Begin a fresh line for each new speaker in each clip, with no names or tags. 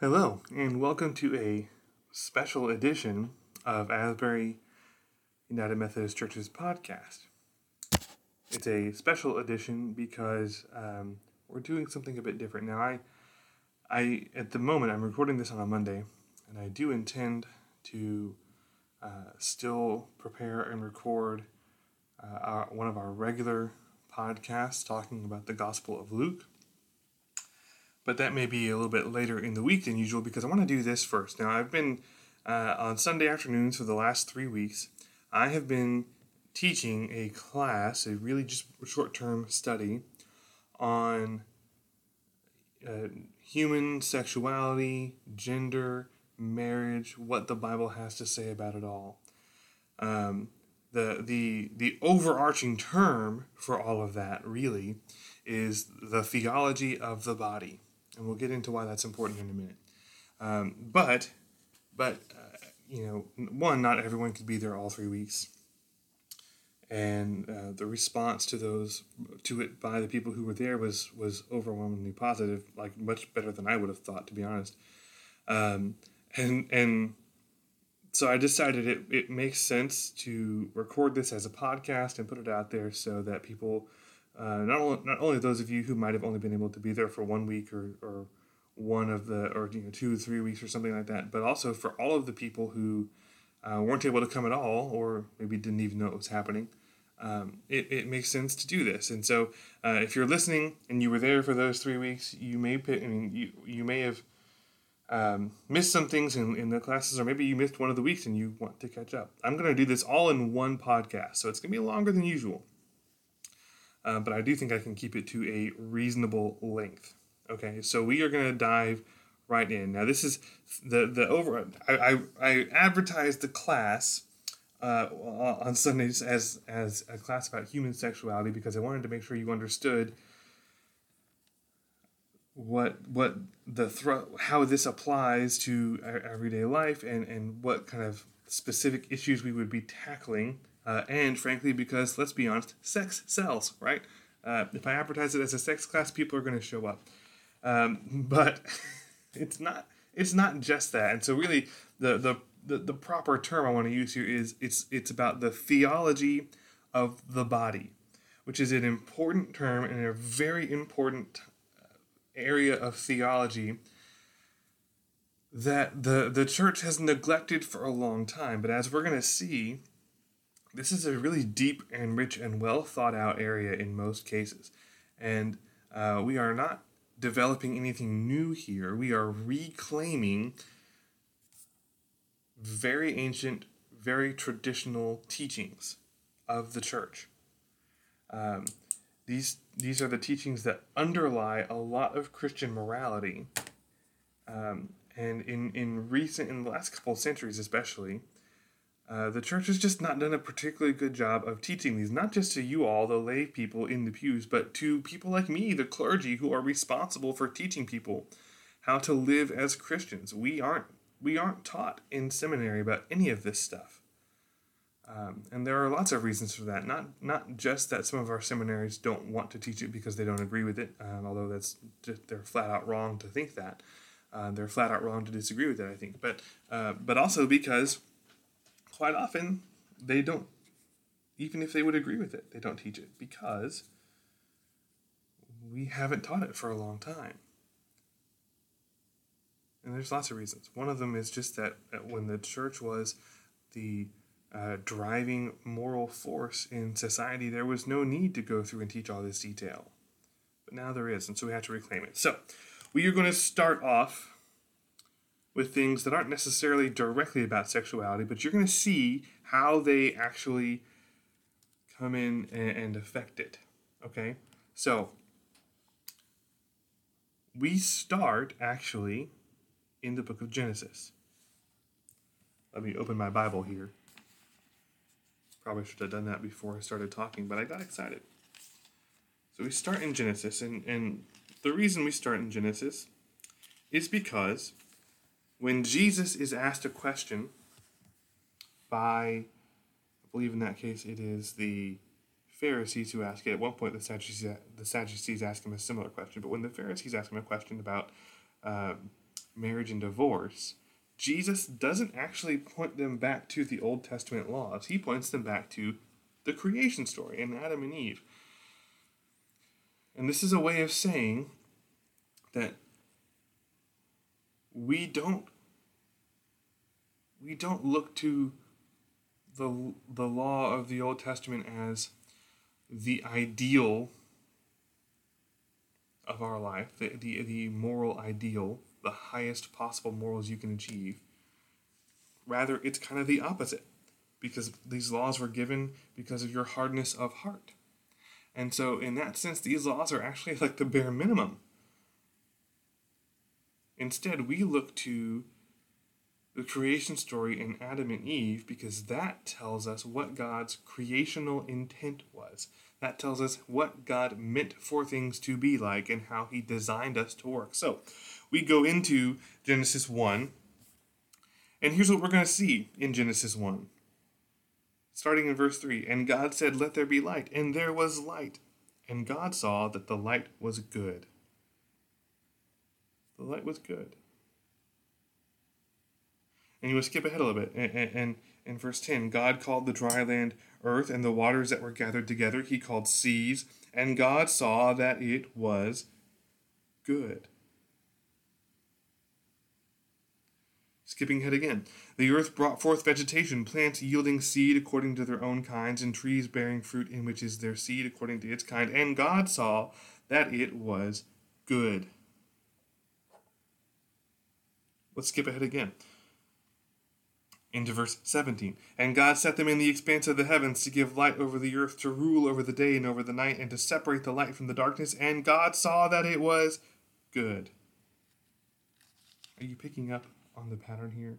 Hello, and welcome to a special edition of Asbury United Methodist Church's podcast. It's a special edition because um, we're doing something a bit different. Now, I, I at the moment, I'm recording this on a Monday, and I do intend to uh, still prepare and record uh, our, one of our regular podcasts talking about the Gospel of Luke but that may be a little bit later in the week than usual because I want to do this first. Now, I've been uh, on Sunday afternoons for the last three weeks. I have been teaching a class, a really just short term study on uh, human sexuality, gender, marriage, what the Bible has to say about it all. Um, the the the overarching term for all of that really is the theology of the body and we'll get into why that's important in a minute. Um, but, but uh, you know, one, not everyone could be there all three weeks, and uh, the response to those to it by the people who were there was was overwhelmingly positive, like much better than I would have thought, to be honest. Um, and and so I decided it, it makes sense to record this as a podcast and put it out there so that people uh, not only not only those of you who might have only been able to be there for one week or, or one of the or you know two or three weeks or something like that, but also for all of the people who uh, weren't able to come at all or maybe didn't even know it was happening. Um, it, it makes sense to do this, and so uh, if you're listening and you were there for those three weeks, you may I mean you you may have um, missed some things in, in the classes, or maybe you missed one of the weeks and you want to catch up. I'm going to do this all in one podcast, so it's going to be longer than usual uh, but I do think I can keep it to a reasonable length. Okay, so we are going to dive right in. Now, this is the the over. I I, I advertised the class uh, on Sundays as as a class about human sexuality because I wanted to make sure you understood what what the thro- how this applies to everyday life and and what kind of specific issues we would be tackling uh, and frankly, because let's be honest, sex sells, right? Uh, if I advertise it as a sex class, people are going to show up. Um, but it's not. It's not just that. And so, really, the, the the the proper term I want to use here is it's it's about the theology of the body, which is an important term and a very important uh, area of theology that the the church has neglected for a long time. But as we're going to see this is a really deep and rich and well thought out area in most cases. And uh, we are not developing anything new here. We are reclaiming very ancient, very traditional teachings of the church. Um, these these are the teachings that underlie a lot of Christian morality. Um, and in, in recent, in the last couple of centuries especially, uh, the church has just not done a particularly good job of teaching these, not just to you all, the lay people in the pews, but to people like me, the clergy, who are responsible for teaching people how to live as Christians. We aren't we aren't taught in seminary about any of this stuff, um, and there are lots of reasons for that. Not not just that some of our seminaries don't want to teach it because they don't agree with it, um, although that's they're flat out wrong to think that. Uh, they're flat out wrong to disagree with it, I think. But uh, but also because quite often they don't even if they would agree with it they don't teach it because we haven't taught it for a long time. And there's lots of reasons. One of them is just that when the church was the uh, driving moral force in society there was no need to go through and teach all this detail. But now there is and so we have to reclaim it. So we are going to start off with things that aren't necessarily directly about sexuality, but you're going to see how they actually come in and, and affect it. Okay? So, we start actually in the book of Genesis. Let me open my Bible here. Probably should have done that before I started talking, but I got excited. So we start in Genesis, and, and the reason we start in Genesis is because when Jesus is asked a question by, I believe in that case it is the Pharisees who ask it. At one point, the Sadducees, the Sadducees ask him a similar question, but when the Pharisees ask him a question about uh, marriage and divorce, Jesus doesn't actually point them back to the Old Testament laws. He points them back to the creation story and Adam and Eve. And this is a way of saying that we don't we don't look to the the law of the Old Testament as the ideal of our life, the, the, the moral ideal, the highest possible morals you can achieve. Rather, it's kind of the opposite because these laws were given because of your hardness of heart. And so, in that sense, these laws are actually like the bare minimum. Instead, we look to the creation story in Adam and Eve because that tells us what God's creational intent was. That tells us what God meant for things to be like and how He designed us to work. So, we go into Genesis 1, and here's what we're going to see in Genesis 1 starting in verse 3 And God said, Let there be light, and there was light. And God saw that the light was good. The light was good. And you will skip ahead a little bit. And, and, in verse 10, God called the dry land earth, and the waters that were gathered together he called seas. And God saw that it was good. Skipping ahead again. The earth brought forth vegetation, plants yielding seed according to their own kinds, and trees bearing fruit in which is their seed according to its kind. And God saw that it was good. Let's skip ahead again. Into verse 17. And God set them in the expanse of the heavens to give light over the earth, to rule over the day and over the night, and to separate the light from the darkness. And God saw that it was good. Are you picking up on the pattern here.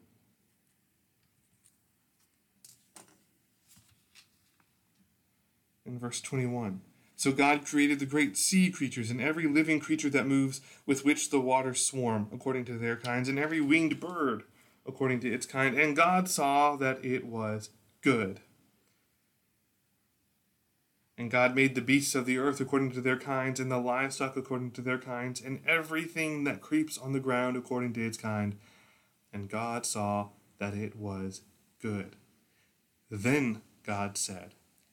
In verse 21. So God created the great sea creatures and every living creature that moves, with which the waters swarm, according to their kinds, and every winged bird, according to its kind. And God saw that it was good. And God made the beasts of the earth according to their kinds, and the livestock according to their kinds, and everything that creeps on the ground according to its kind. And God saw that it was good. Then God said,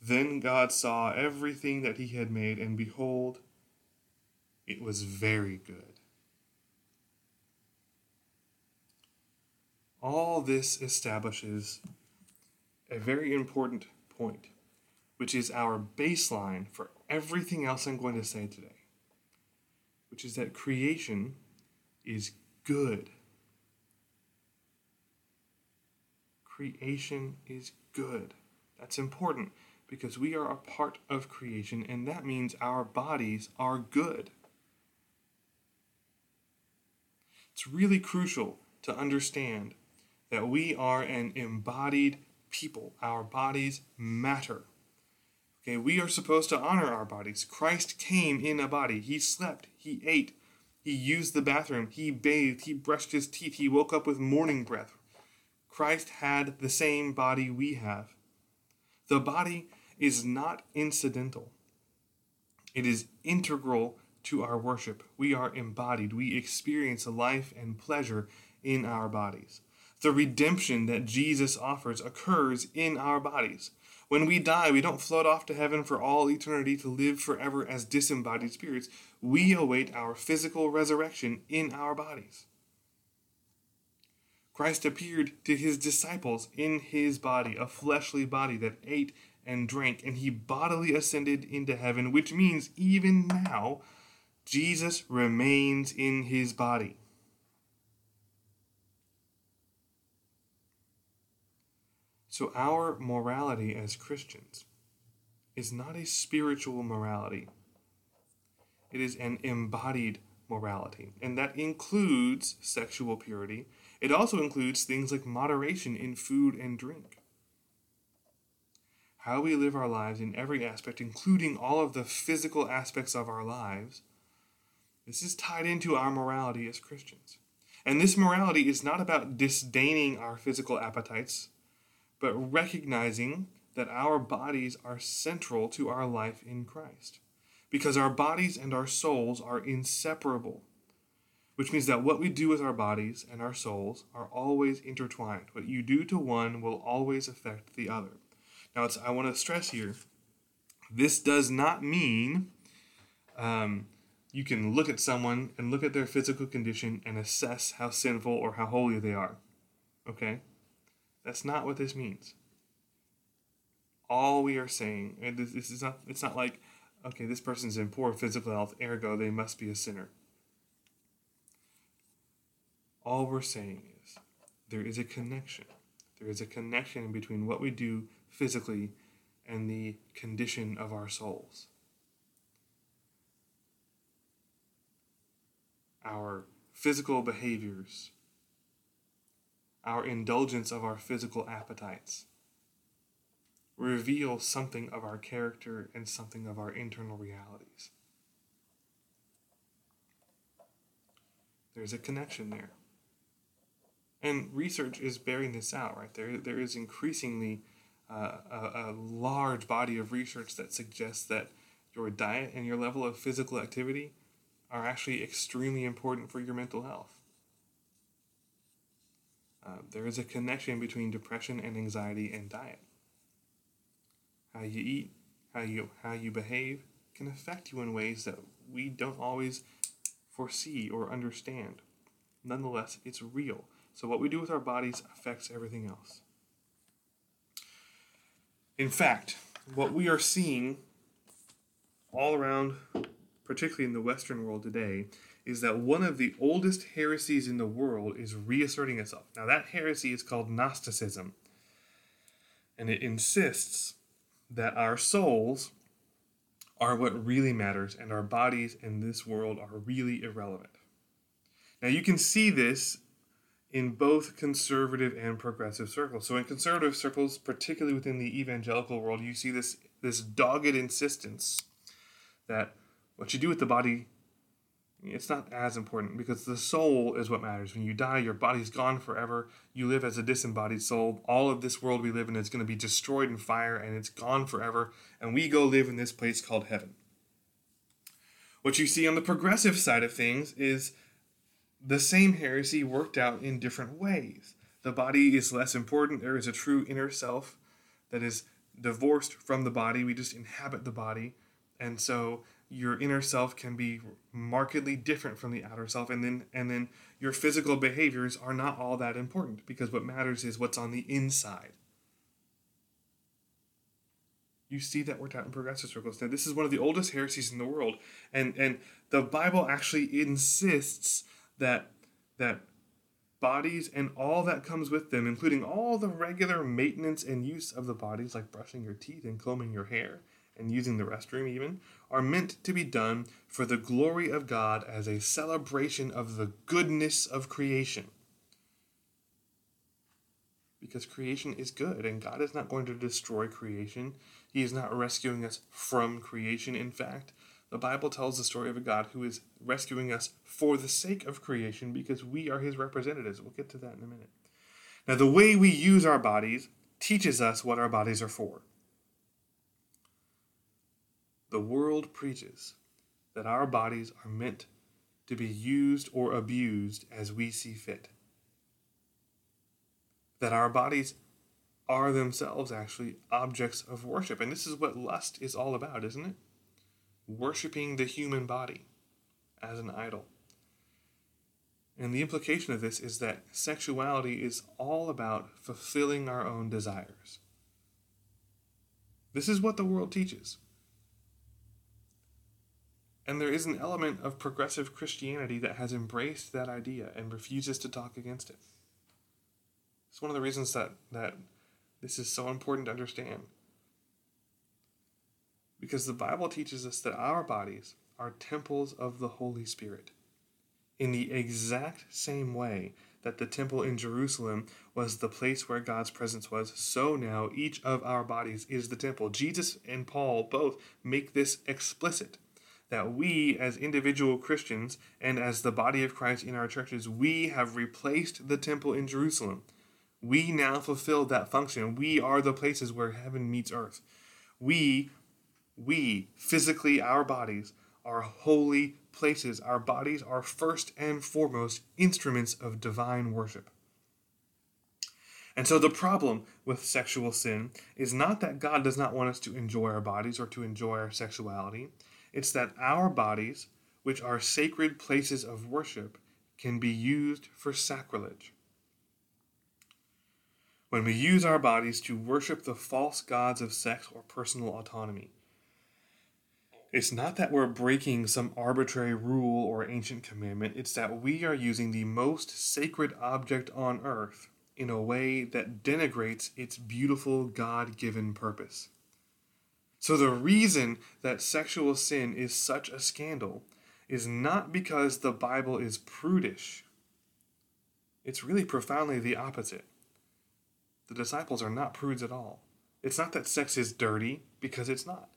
Then God saw everything that he had made, and behold, it was very good. All this establishes a very important point which is our baseline for everything else I'm going to say today, which is that creation is good. Creation is good. That's important because we are a part of creation, and that means our bodies are good. It's really crucial to understand that we are an embodied people. Our bodies matter. Okay, we are supposed to honor our bodies. Christ came in a body. He slept, he ate, he used the bathroom, he bathed, he brushed his teeth, he woke up with morning breath. Christ had the same body we have. The body is not incidental, it is integral to our worship. We are embodied, we experience life and pleasure in our bodies. The redemption that Jesus offers occurs in our bodies. When we die, we don't float off to heaven for all eternity to live forever as disembodied spirits. We await our physical resurrection in our bodies. Christ appeared to his disciples in his body, a fleshly body that ate and drank, and he bodily ascended into heaven, which means even now, Jesus remains in his body. So, our morality as Christians is not a spiritual morality, it is an embodied morality. And that includes sexual purity it also includes things like moderation in food and drink. How we live our lives in every aspect, including all of the physical aspects of our lives, this is tied into our morality as Christians. And this morality is not about disdaining our physical appetites, but recognizing that our bodies are central to our life in Christ. Because our bodies and our souls are inseparable which means that what we do with our bodies and our souls are always intertwined. What you do to one will always affect the other. Now, it's, I want to stress here this does not mean um, you can look at someone and look at their physical condition and assess how sinful or how holy they are. Okay? That's not what this means. All we are saying, and this, this is not, it's not like, okay, this person's in poor physical health, ergo, they must be a sinner. All we're saying is there is a connection. There is a connection between what we do physically and the condition of our souls. Our physical behaviors, our indulgence of our physical appetites, reveal something of our character and something of our internal realities. There's a connection there. And research is bearing this out, right? There, there is increasingly a, a large body of research that suggests that your diet and your level of physical activity are actually extremely important for your mental health. Uh, there is a connection between depression and anxiety and diet. How you eat, how you how you behave can affect you in ways that we don't always foresee or understand. Nonetheless, it's real. So, what we do with our bodies affects everything else. In fact, what we are seeing all around, particularly in the Western world today, is that one of the oldest heresies in the world is reasserting itself. Now, that heresy is called Gnosticism, and it insists that our souls are what really matters, and our bodies in this world are really irrelevant. Now, you can see this in both conservative and progressive circles. So in conservative circles, particularly within the evangelical world, you see this this dogged insistence that what you do with the body it's not as important because the soul is what matters. When you die, your body's gone forever. You live as a disembodied soul. All of this world we live in is going to be destroyed in fire and it's gone forever. And we go live in this place called heaven. What you see on the progressive side of things is the same heresy worked out in different ways. The body is less important. There is a true inner self that is divorced from the body. We just inhabit the body. And so your inner self can be markedly different from the outer self and then and then your physical behaviors are not all that important because what matters is what's on the inside. You see that worked out in progressive circles. Now this is one of the oldest heresies in the world and and the Bible actually insists that that bodies and all that comes with them, including all the regular maintenance and use of the bodies, like brushing your teeth and combing your hair and using the restroom, even, are meant to be done for the glory of God as a celebration of the goodness of creation. Because creation is good, and God is not going to destroy creation. He is not rescuing us from creation, in fact. The Bible tells the story of a God who is rescuing us for the sake of creation because we are his representatives. We'll get to that in a minute. Now, the way we use our bodies teaches us what our bodies are for. The world preaches that our bodies are meant to be used or abused as we see fit. That our bodies are themselves actually objects of worship. And this is what lust is all about, isn't it? Worshiping the human body as an idol. And the implication of this is that sexuality is all about fulfilling our own desires. This is what the world teaches. And there is an element of progressive Christianity that has embraced that idea and refuses to talk against it. It's one of the reasons that, that this is so important to understand. Because the Bible teaches us that our bodies are temples of the Holy Spirit. In the exact same way that the temple in Jerusalem was the place where God's presence was, so now each of our bodies is the temple. Jesus and Paul both make this explicit that we, as individual Christians and as the body of Christ in our churches, we have replaced the temple in Jerusalem. We now fulfill that function. We are the places where heaven meets earth. We, we, physically, our bodies, are holy places. Our bodies are first and foremost instruments of divine worship. And so the problem with sexual sin is not that God does not want us to enjoy our bodies or to enjoy our sexuality. It's that our bodies, which are sacred places of worship, can be used for sacrilege. When we use our bodies to worship the false gods of sex or personal autonomy, it's not that we're breaking some arbitrary rule or ancient commandment, it's that we are using the most sacred object on earth in a way that denigrates its beautiful God given purpose. So, the reason that sexual sin is such a scandal is not because the Bible is prudish, it's really profoundly the opposite. The disciples are not prudes at all. It's not that sex is dirty, because it's not.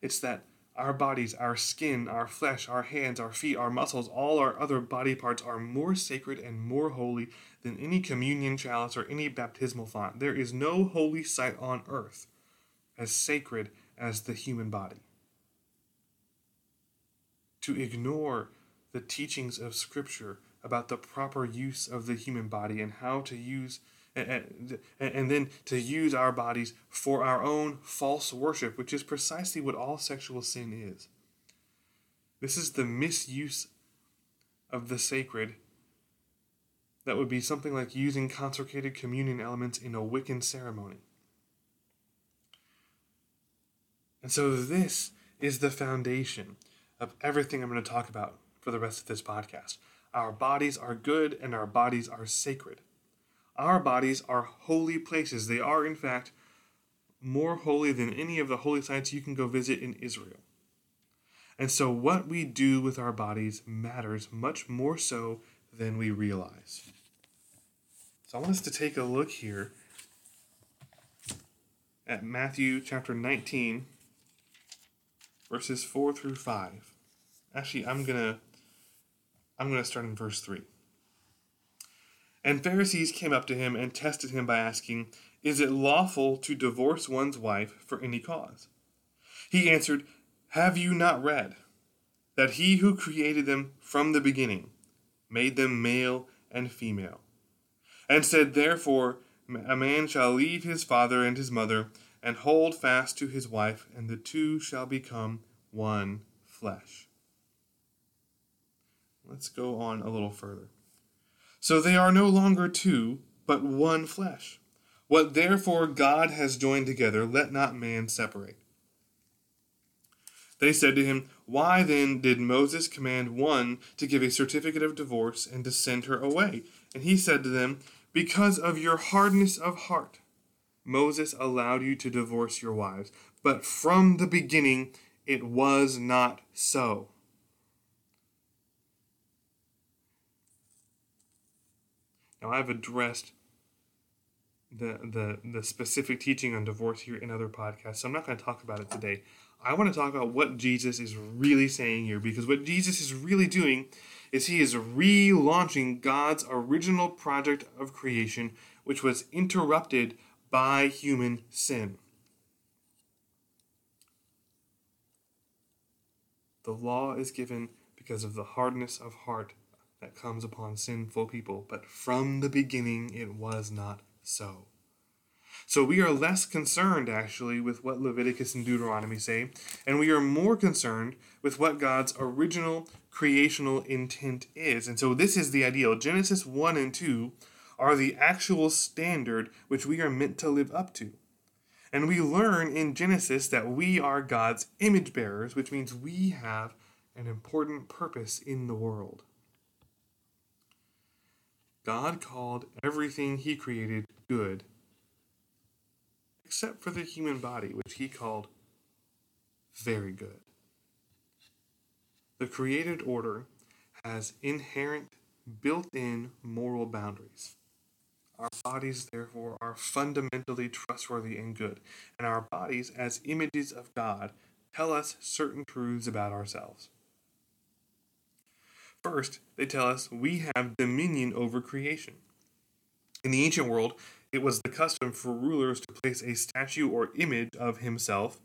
It's that our bodies, our skin, our flesh, our hands, our feet, our muscles, all our other body parts are more sacred and more holy than any communion chalice or any baptismal font. There is no holy site on earth as sacred as the human body. To ignore the teachings of Scripture about the proper use of the human body and how to use and, and, then to use our bodies for our own false worship, which is precisely what all sexual sin is. This is the misuse of the sacred that would be something like using consecrated communion elements in a Wiccan ceremony. And so, this is the foundation of everything I'm going to talk about for the rest of this podcast. Our bodies are good and our bodies are sacred. Our bodies are holy places. They are, in fact, more holy than any of the holy sites you can go visit in Israel. And so, what we do with our bodies matters much more so than we realize. So, I want us to take a look here at Matthew chapter 19, verses 4 through 5. Actually, I'm going to I'm going to start in verse 3. And Pharisees came up to him and tested him by asking, Is it lawful to divorce one's wife for any cause? He answered, Have you not read that he who created them from the beginning made them male and female? And said, Therefore, a man shall leave his father and his mother and hold fast to his wife, and the two shall become one flesh. Let's go on a little further. So they are no longer two, but one flesh. What therefore God has joined together, let not man separate. They said to him, Why then did Moses command one to give a certificate of divorce and to send her away? And he said to them, Because of your hardness of heart. Moses allowed you to divorce your wives, but from the beginning it was not so. Now, I've addressed the, the, the specific teaching on divorce here in other podcasts, so I'm not going to talk about it today. I want to talk about what Jesus is really saying here because what Jesus is really doing is he is relaunching God's original project of creation, which was interrupted by human sin. The law is given because of the hardness of heart that comes upon sinful people, but from the beginning it was not so. So we are less concerned actually with what Leviticus and Deuteronomy say, and we are more concerned with what God's original creational intent is. And so this is the ideal. Genesis 1 and 2 are the actual standard which we are meant to live up to. And we learn in Genesis that we are God's image bearers, which means we have an important purpose in the world. God called everything he created good, except for the human body, which he called very good. The created order has inherent, built in moral boundaries. Our bodies, therefore, are fundamentally trustworthy and good, and our bodies, as images of God, tell us certain truths about ourselves. First, they tell us we have dominion over creation. In the ancient world, it was the custom for rulers to place a statue or image of himself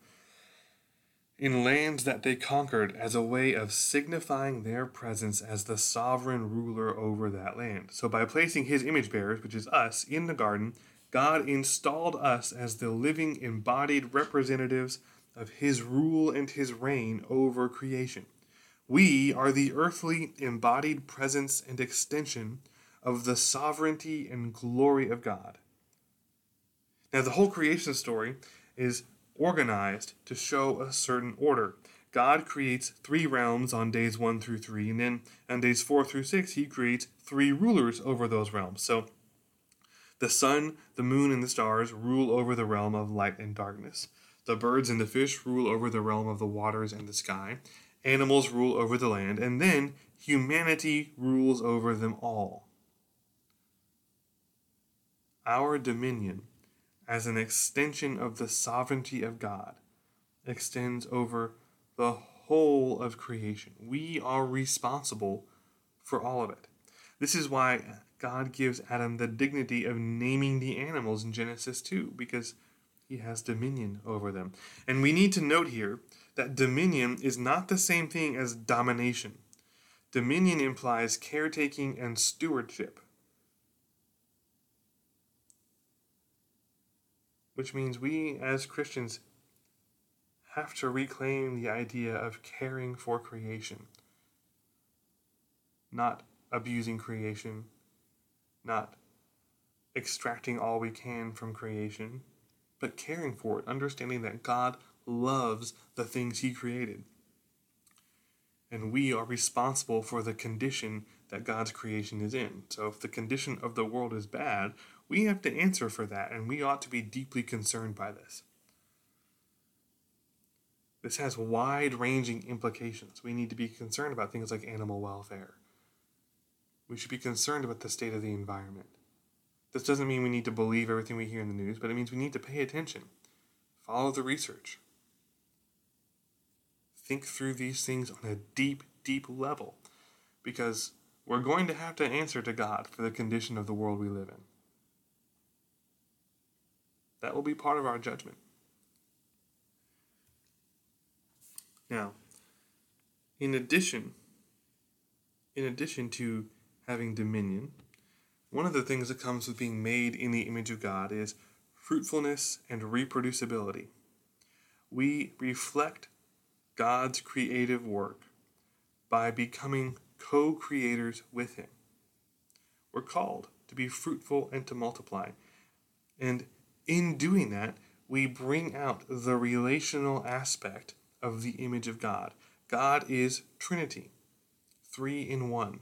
in lands that they conquered as a way of signifying their presence as the sovereign ruler over that land. So, by placing his image bearers, which is us, in the garden, God installed us as the living embodied representatives of his rule and his reign over creation. We are the earthly embodied presence and extension of the sovereignty and glory of God. Now, the whole creation story is organized to show a certain order. God creates three realms on days one through three, and then on days four through six, he creates three rulers over those realms. So the sun, the moon, and the stars rule over the realm of light and darkness. The birds and the fish rule over the realm of the waters and the sky. Animals rule over the land, and then humanity rules over them all. Our dominion as an extension of the sovereignty of God extends over the whole of creation. We are responsible for all of it. This is why God gives Adam the dignity of naming the animals in Genesis 2, because he has dominion over them. And we need to note here that dominion is not the same thing as domination. Dominion implies caretaking and stewardship. which means we as Christians have to reclaim the idea of caring for creation, not abusing creation, not extracting all we can from creation, but caring for it, understanding that God loves the things He created. And we are responsible for the condition that God's creation is in. So if the condition of the world is bad, we have to answer for that, and we ought to be deeply concerned by this. This has wide ranging implications. We need to be concerned about things like animal welfare. We should be concerned about the state of the environment. This doesn't mean we need to believe everything we hear in the news, but it means we need to pay attention, follow the research, think through these things on a deep, deep level, because we're going to have to answer to God for the condition of the world we live in. That will be part of our judgment. Now, in addition, in addition to having dominion, one of the things that comes with being made in the image of God is fruitfulness and reproducibility. We reflect God's creative work by becoming co creators with Him. We're called to be fruitful and to multiply. And in doing that, we bring out the relational aspect of the image of God. God is Trinity, three in one.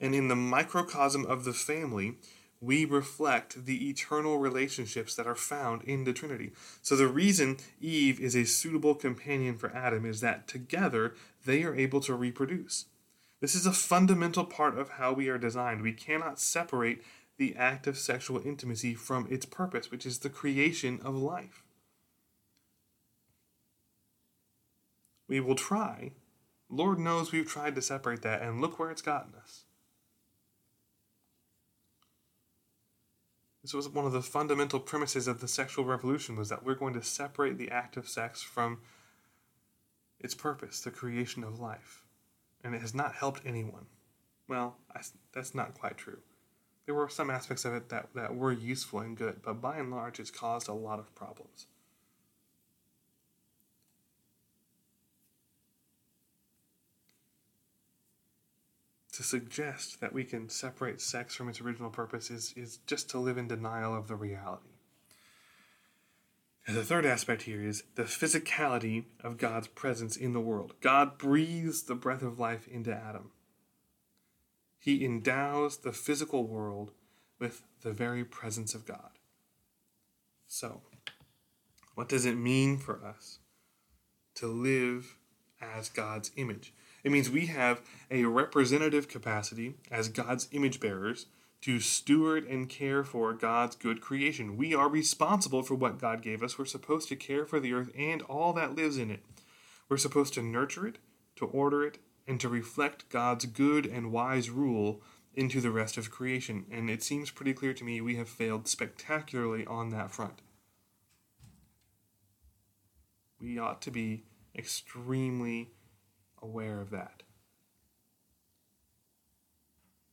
And in the microcosm of the family, we reflect the eternal relationships that are found in the Trinity. So, the reason Eve is a suitable companion for Adam is that together they are able to reproduce. This is a fundamental part of how we are designed. We cannot separate the act of sexual intimacy from its purpose, which is the creation of life. We will try. Lord knows we've tried to separate that, and look where it's gotten us. This was one of the fundamental premises of the sexual revolution was that we're going to separate the act of sex from its purpose, the creation of life. And it has not helped anyone. Well, I, that's not quite true there were some aspects of it that, that were useful and good, but by and large, it's caused a lot of problems. To suggest that we can separate sex from its original purpose is, is just to live in denial of the reality. And the third aspect here is the physicality of God's presence in the world. God breathes the breath of life into Adam. He endows the physical world with the very presence of God. So, what does it mean for us to live as God's image? It means we have a representative capacity as God's image bearers to steward and care for God's good creation. We are responsible for what God gave us. We're supposed to care for the earth and all that lives in it. We're supposed to nurture it, to order it, and to reflect God's good and wise rule into the rest of creation. And it seems pretty clear to me we have failed spectacularly on that front. We ought to be extremely aware of that.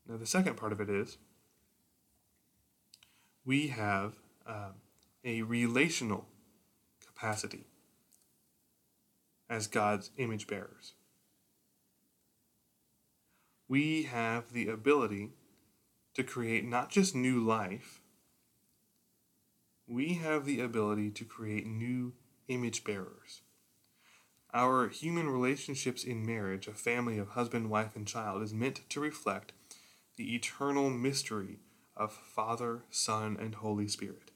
Now, the second part of it is we have uh, a relational capacity as God's image bearers. We have the ability to create not just new life, we have the ability to create new image bearers. Our human relationships in marriage, a family of husband, wife, and child, is meant to reflect the eternal mystery of Father, Son, and Holy Spirit.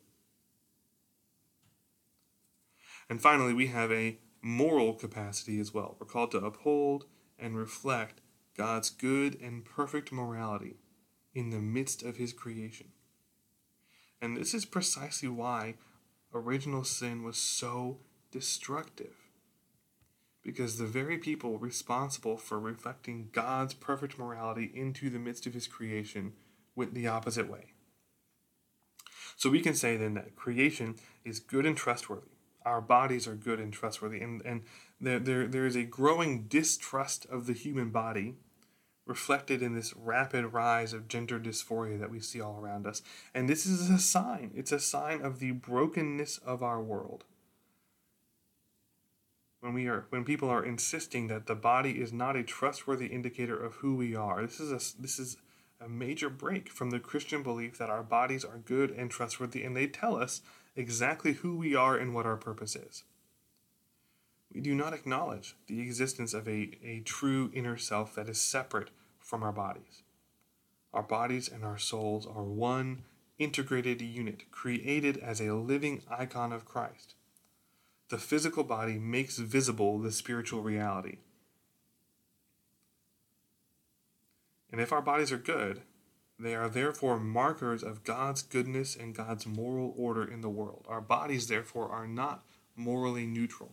And finally, we have a moral capacity as well. We're called to uphold and reflect God's good and perfect morality in the midst of His creation. And this is precisely why original sin was so destructive. Because the very people responsible for reflecting God's perfect morality into the midst of His creation went the opposite way. So we can say then that creation is good and trustworthy. Our bodies are good and trustworthy. And, and there, there, there is a growing distrust of the human body reflected in this rapid rise of gender dysphoria that we see all around us. And this is a sign, it's a sign of the brokenness of our world. When we are when people are insisting that the body is not a trustworthy indicator of who we are. This is a this is a major break from the Christian belief that our bodies are good and trustworthy, and they tell us exactly who we are and what our purpose is. We do not acknowledge the existence of a, a true inner self that is separate from our bodies. Our bodies and our souls are one integrated unit, created as a living icon of Christ. The physical body makes visible the spiritual reality. And if our bodies are good, they are therefore markers of God's goodness and God's moral order in the world. Our bodies, therefore, are not morally neutral.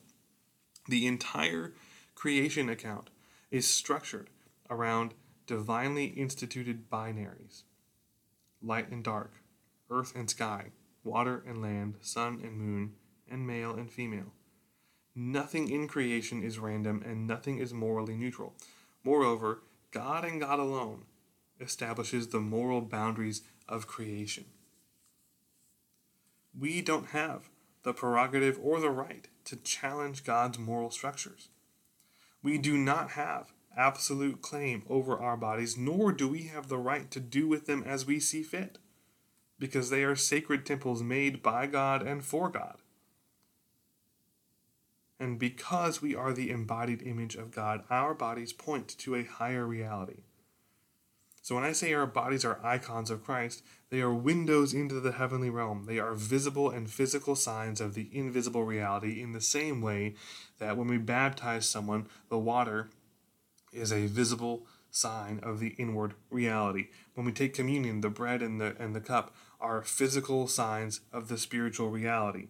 The entire creation account is structured around divinely instituted binaries light and dark, earth and sky, water and land, sun and moon, and male and female. Nothing in creation is random and nothing is morally neutral. Moreover, God and God alone establishes the moral boundaries of creation. We don't have the prerogative or the right to challenge God's moral structures. We do not have absolute claim over our bodies, nor do we have the right to do with them as we see fit, because they are sacred temples made by God and for God. And because we are the embodied image of God, our bodies point to a higher reality. So when I say our bodies are icons of Christ, they are windows into the heavenly realm. They are visible and physical signs of the invisible reality in the same way that when we baptize someone, the water is a visible sign of the inward reality. When we take communion, the bread and the and the cup are physical signs of the spiritual reality.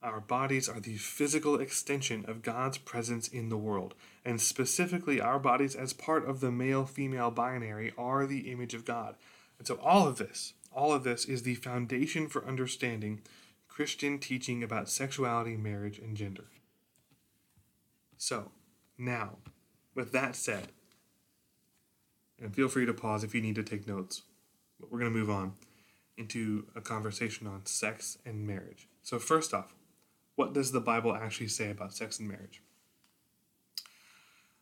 Our bodies are the physical extension of God's presence in the world, and specifically, our bodies, as part of the male female binary, are the image of God. And so, all of this, all of this is the foundation for understanding Christian teaching about sexuality, marriage, and gender. So, now, with that said, and feel free to pause if you need to take notes, but we're going to move on into a conversation on sex and marriage. So, first off, what does the Bible actually say about sex and marriage?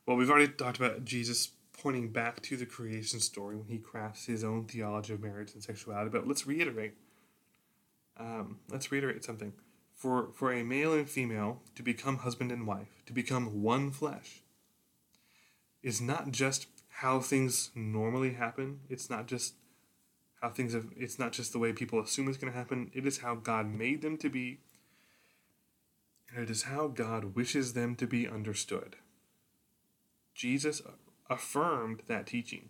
Well, we've already talked about Jesus pointing back to the creation story when he crafts his own theology of marriage and sexuality. But let's reiterate. Um, let's reiterate something. For, for a male and female to become husband and wife, to become one flesh, is not just how things normally happen. It's not just how things have, it's not just the way people assume it's going to happen. It is how God made them to be. And it is how God wishes them to be understood. Jesus affirmed that teaching.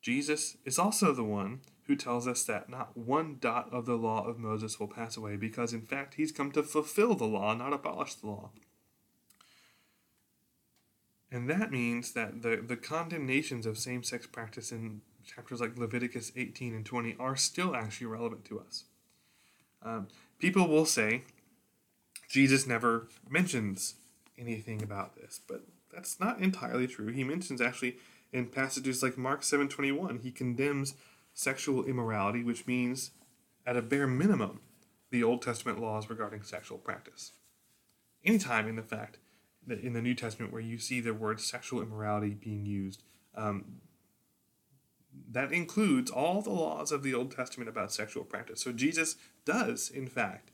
Jesus is also the one who tells us that not one dot of the law of Moses will pass away because, in fact, he's come to fulfill the law, not abolish the law. And that means that the, the condemnations of same sex practice in chapters like Leviticus 18 and 20 are still actually relevant to us. Um, people will say Jesus never mentions anything about this, but that's not entirely true. He mentions actually in passages like Mark 7:21, he condemns sexual immorality, which means at a bare minimum the Old Testament laws regarding sexual practice. Anytime in the fact that in the New Testament where you see the word sexual immorality being used, um, that includes all the laws of the Old Testament about sexual practice. So Jesus does, in fact,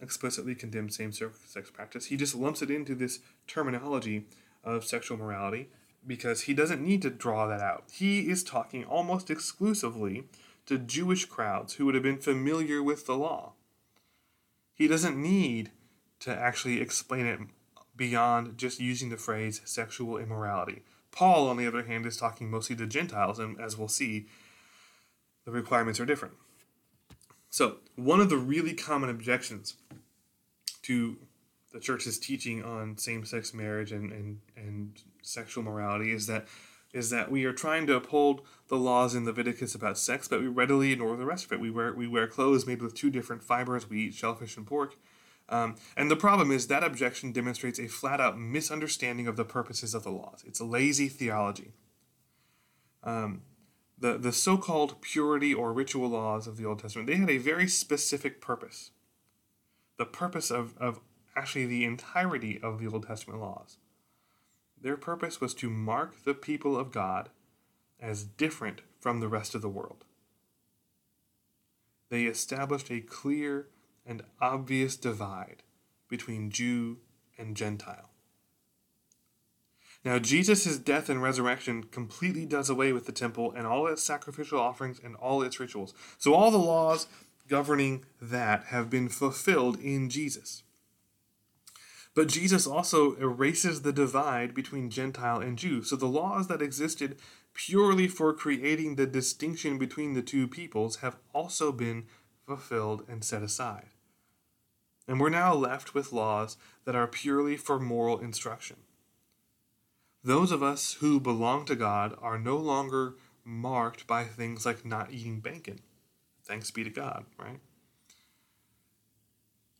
explicitly condemn same sex practice. He just lumps it into this terminology of sexual morality because he doesn't need to draw that out. He is talking almost exclusively to Jewish crowds who would have been familiar with the law. He doesn't need to actually explain it beyond just using the phrase sexual immorality. Paul, on the other hand, is talking mostly to Gentiles, and as we'll see, the requirements are different. So, one of the really common objections to the church's teaching on same-sex marriage and, and, and sexual morality is that is that we are trying to uphold the laws in Leviticus about sex, but we readily ignore the rest of it. We wear we wear clothes made with two different fibers. We eat shellfish and pork. Um, and the problem is that objection demonstrates a flat out misunderstanding of the purposes of the laws. It's lazy theology. Um, the, the so called purity or ritual laws of the Old Testament, they had a very specific purpose. The purpose of, of actually the entirety of the Old Testament laws. Their purpose was to mark the people of God as different from the rest of the world. They established a clear and obvious divide between Jew and Gentile. Now, Jesus' death and resurrection completely does away with the temple and all its sacrificial offerings and all its rituals. So, all the laws governing that have been fulfilled in Jesus. But Jesus also erases the divide between Gentile and Jew. So, the laws that existed purely for creating the distinction between the two peoples have also been fulfilled and set aside. And we're now left with laws that are purely for moral instruction. Those of us who belong to God are no longer marked by things like not eating bacon. Thanks be to God, right?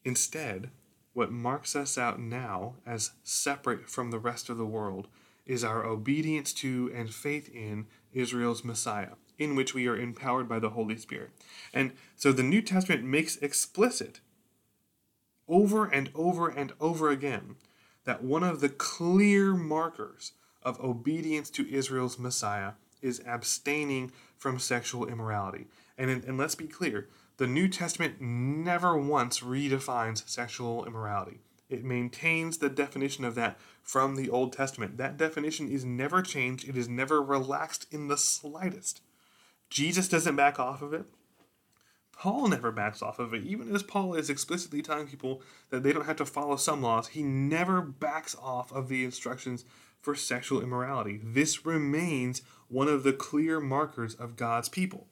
Instead, what marks us out now as separate from the rest of the world is our obedience to and faith in Israel's Messiah, in which we are empowered by the Holy Spirit. And so the New Testament makes explicit over and over and over again that one of the clear markers of obedience to Israel's Messiah is abstaining from sexual immorality. And, and let's be clear the New Testament never once redefines sexual immorality. It maintains the definition of that from the Old Testament. That definition is never changed, it is never relaxed in the slightest. Jesus doesn't back off of it. Paul never backs off of it. Even as Paul is explicitly telling people that they don't have to follow some laws, he never backs off of the instructions for sexual immorality. This remains one of the clear markers of God's people.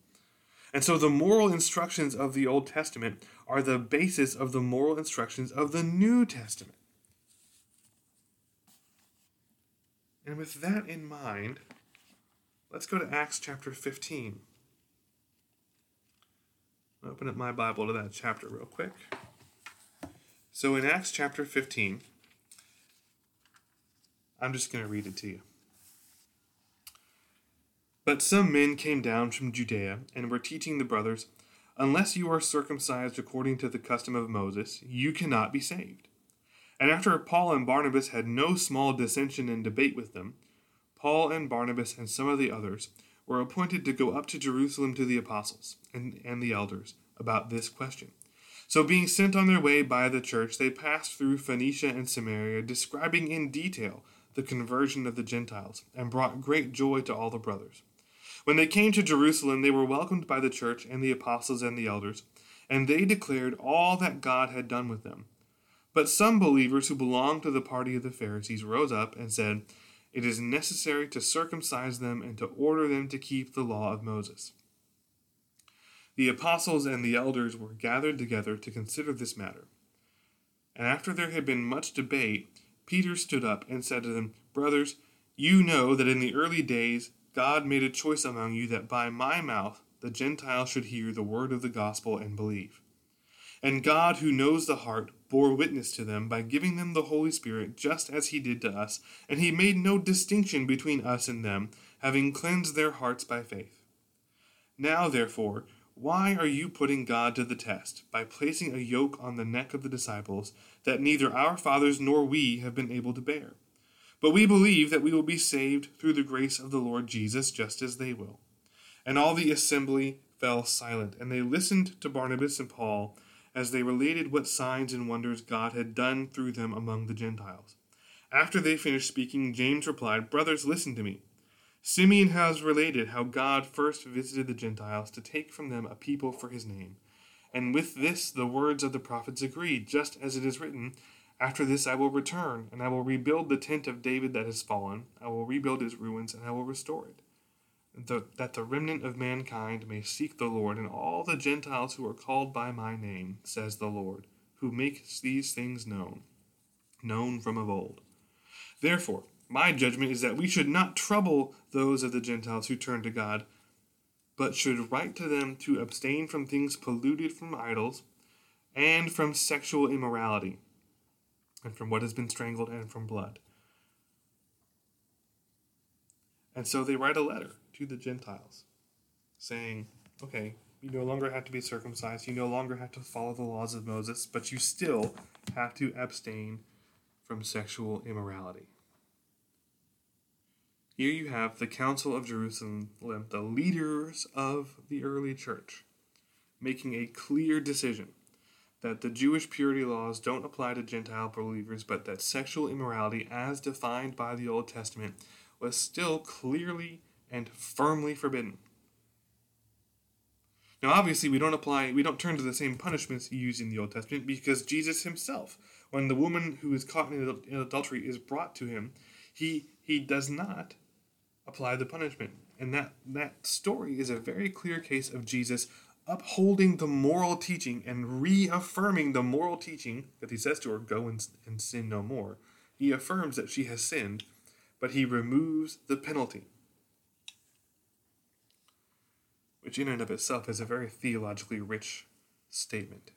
And so the moral instructions of the Old Testament are the basis of the moral instructions of the New Testament. And with that in mind, let's go to Acts chapter 15. Open up my Bible to that chapter real quick. So in Acts chapter 15, I'm just going to read it to you. But some men came down from Judea and were teaching the brothers, Unless you are circumcised according to the custom of Moses, you cannot be saved. And after Paul and Barnabas had no small dissension and debate with them, Paul and Barnabas and some of the others were appointed to go up to Jerusalem to the apostles and, and the elders about this question. So, being sent on their way by the church, they passed through Phoenicia and Samaria, describing in detail the conversion of the Gentiles, and brought great joy to all the brothers. When they came to Jerusalem, they were welcomed by the church and the apostles and the elders, and they declared all that God had done with them. But some believers who belonged to the party of the Pharisees rose up and said, It is necessary to circumcise them and to order them to keep the law of Moses. The apostles and the elders were gathered together to consider this matter. And after there had been much debate, Peter stood up and said to them, Brothers, you know that in the early days God made a choice among you that by my mouth the Gentiles should hear the word of the gospel and believe. And God, who knows the heart, bore witness to them by giving them the Holy Spirit just as he did to us, and he made no distinction between us and them, having cleansed their hearts by faith. Now, therefore, why are you putting God to the test by placing a yoke on the neck of the disciples that neither our fathers nor we have been able to bear? But we believe that we will be saved through the grace of the Lord Jesus, just as they will. And all the assembly fell silent, and they listened to Barnabas and Paul as they related what signs and wonders God had done through them among the Gentiles. After they finished speaking, James replied, Brothers, listen to me. Simeon has related how God first visited the Gentiles to take from them a people for his name. And with this the words of the prophets agreed, just as it is written, After this I will return, and I will rebuild the tent of David that has fallen, I will rebuild its ruins, and I will restore it. The, that the remnant of mankind may seek the Lord, and all the Gentiles who are called by my name, says the Lord, who makes these things known, known from of old. Therefore, my judgment is that we should not trouble those of the Gentiles who turn to God, but should write to them to abstain from things polluted from idols, and from sexual immorality, and from what has been strangled, and from blood. And so they write a letter to the Gentiles saying, okay, you no longer have to be circumcised, you no longer have to follow the laws of Moses, but you still have to abstain from sexual immorality. Here you have the Council of Jerusalem, the leaders of the early church, making a clear decision that the Jewish purity laws don't apply to Gentile believers, but that sexual immorality, as defined by the Old Testament, was still clearly and firmly forbidden. Now, obviously, we don't apply, we don't turn to the same punishments used in the Old Testament because Jesus himself, when the woman who is caught in adultery is brought to him, he he does not apply the punishment. And that, that story is a very clear case of Jesus upholding the moral teaching and reaffirming the moral teaching that he says to her, Go and, and sin no more. He affirms that she has sinned, but he removes the penalty. Which, in and of itself, is a very theologically rich statement.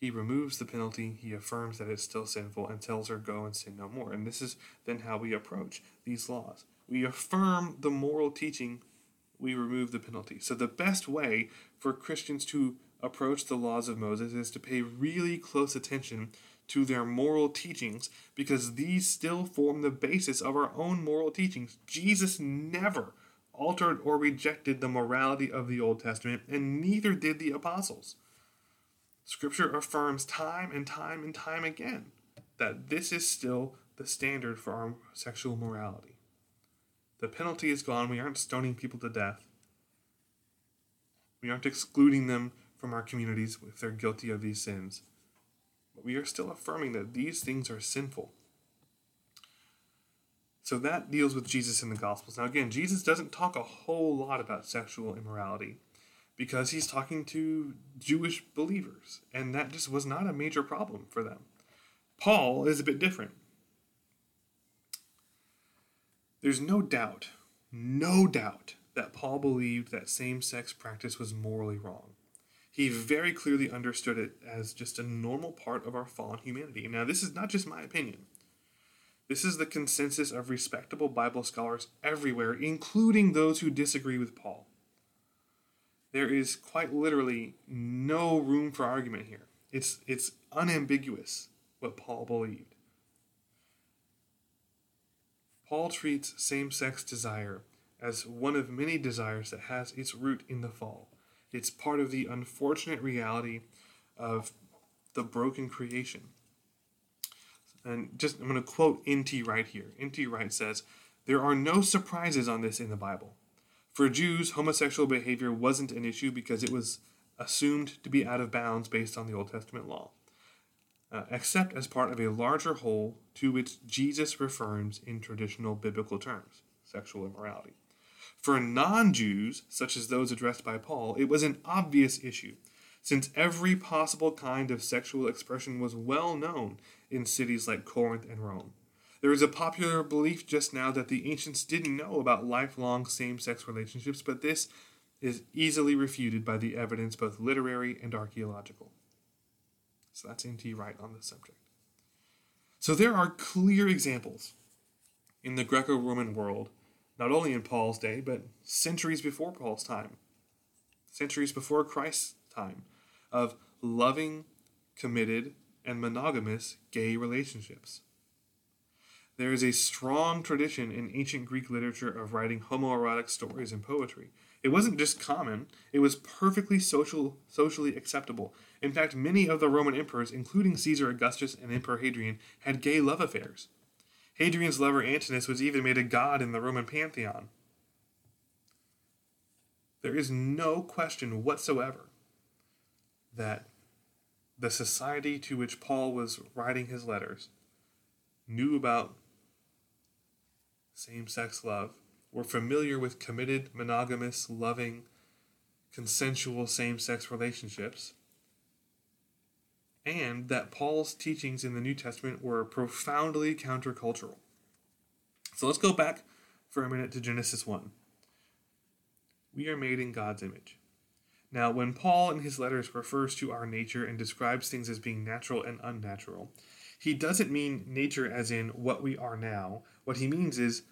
He removes the penalty, he affirms that it's still sinful, and tells her, Go and sin no more. And this is then how we approach these laws. We affirm the moral teaching, we remove the penalty. So, the best way for Christians to approach the laws of Moses is to pay really close attention to their moral teachings because these still form the basis of our own moral teachings. Jesus never altered or rejected the morality of the Old Testament, and neither did the apostles. Scripture affirms time and time and time again that this is still the standard for our sexual morality. The penalty is gone. We aren't stoning people to death. We aren't excluding them from our communities if they're guilty of these sins. But we are still affirming that these things are sinful. So that deals with Jesus in the Gospels. Now, again, Jesus doesn't talk a whole lot about sexual immorality because he's talking to Jewish believers, and that just was not a major problem for them. Paul is a bit different. There's no doubt, no doubt, that Paul believed that same sex practice was morally wrong. He very clearly understood it as just a normal part of our fallen humanity. Now, this is not just my opinion. This is the consensus of respectable Bible scholars everywhere, including those who disagree with Paul there is quite literally no room for argument here. It's it's unambiguous what Paul believed. Paul treats same sex desire as one of many desires that has its root in the fall. It's part of the unfortunate reality of the broken creation. And just, I'm going to quote N.T. Wright here. N.T. Wright says, There are no surprises on this in the Bible. For Jews, homosexual behavior wasn't an issue because it was assumed to be out of bounds based on the Old Testament law, uh, except as part of a larger whole to which Jesus refers in traditional biblical terms sexual immorality. For non Jews, such as those addressed by Paul, it was an obvious issue, since every possible kind of sexual expression was well known in cities like Corinth and Rome. There is a popular belief just now that the ancients didn't know about lifelong same sex relationships, but this is easily refuted by the evidence, both literary and archaeological. So that's N.T. Wright on the subject. So there are clear examples in the Greco Roman world not only in Paul's day, but centuries before Paul's time, centuries before Christ's time, of loving, committed, and monogamous gay relationships. There is a strong tradition in ancient Greek literature of writing homoerotic stories and poetry. It wasn't just common, it was perfectly social, socially acceptable. In fact, many of the Roman emperors, including Caesar Augustus and Emperor Hadrian, had gay love affairs. Hadrian's lover Antinous was even made a god in the Roman pantheon. There is no question whatsoever that the society to which Paul was writing his letters knew about same sex love, were familiar with committed, monogamous, loving, consensual same sex relationships, and that Paul's teachings in the New Testament were profoundly countercultural. So let's go back for a minute to Genesis 1. We are made in God's image. Now, when Paul in his letters refers to our nature and describes things as being natural and unnatural, he doesn't mean nature as in what we are now. What he means is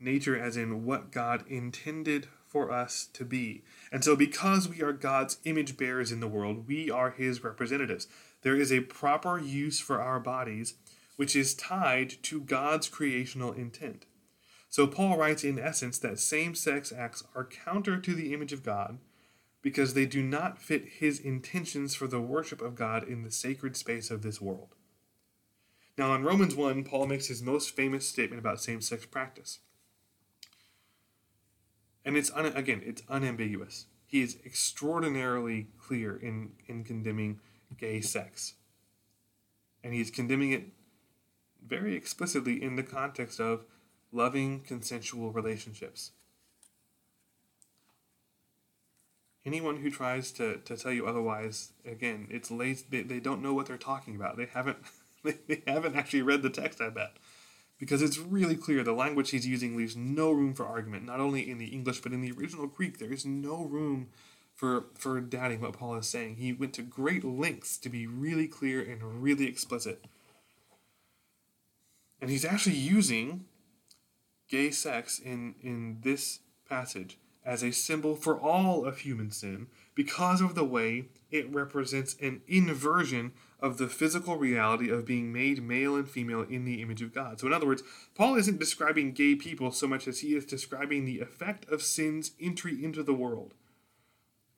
nature as in what God intended for us to be. And so, because we are God's image bearers in the world, we are his representatives there is a proper use for our bodies which is tied to God's creational intent. So Paul writes in essence that same sex acts are counter to the image of God because they do not fit his intentions for the worship of God in the sacred space of this world. Now, in Romans 1, Paul makes his most famous statement about same sex practice. And it's, un- again, it's unambiguous. He is extraordinarily clear in, in condemning gay sex. And he's condemning it very explicitly in the context of loving consensual relationships. Anyone who tries to, to tell you otherwise, again, it's late. They, they don't know what they're talking about. They haven't they haven't actually read the text, I bet. Because it's really clear the language he's using leaves no room for argument, not only in the English, but in the original Greek. There is no room for for doubting what Paul is saying. He went to great lengths to be really clear and really explicit. And he's actually using gay sex in in this passage as a symbol for all of human sin because of the way it represents an inversion of the physical reality of being made male and female in the image of God. So, in other words, Paul isn't describing gay people so much as he is describing the effect of sin's entry into the world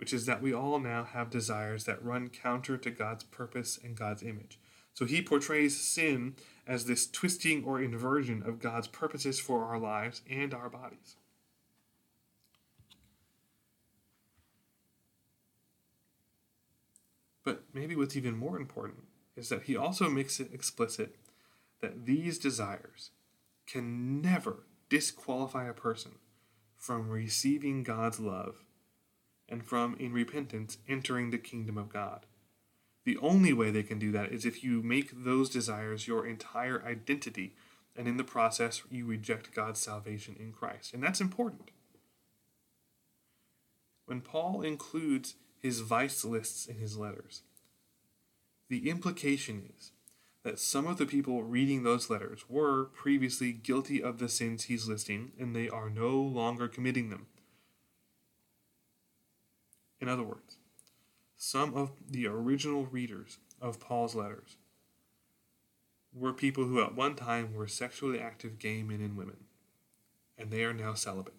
which is that we all now have desires that run counter to God's purpose and God's image. So he portrays sin as this twisting or inversion of God's purposes for our lives and our bodies. But maybe what's even more important is that he also makes it explicit that these desires can never disqualify a person from receiving God's love and from, in repentance, entering the kingdom of God. The only way they can do that is if you make those desires your entire identity, and in the process, you reject God's salvation in Christ. And that's important. When Paul includes his vice lists in his letters, the implication is that some of the people reading those letters were previously guilty of the sins he's listing, and they are no longer committing them. In other words, some of the original readers of Paul's letters were people who at one time were sexually active gay men and women. and they are now celibate.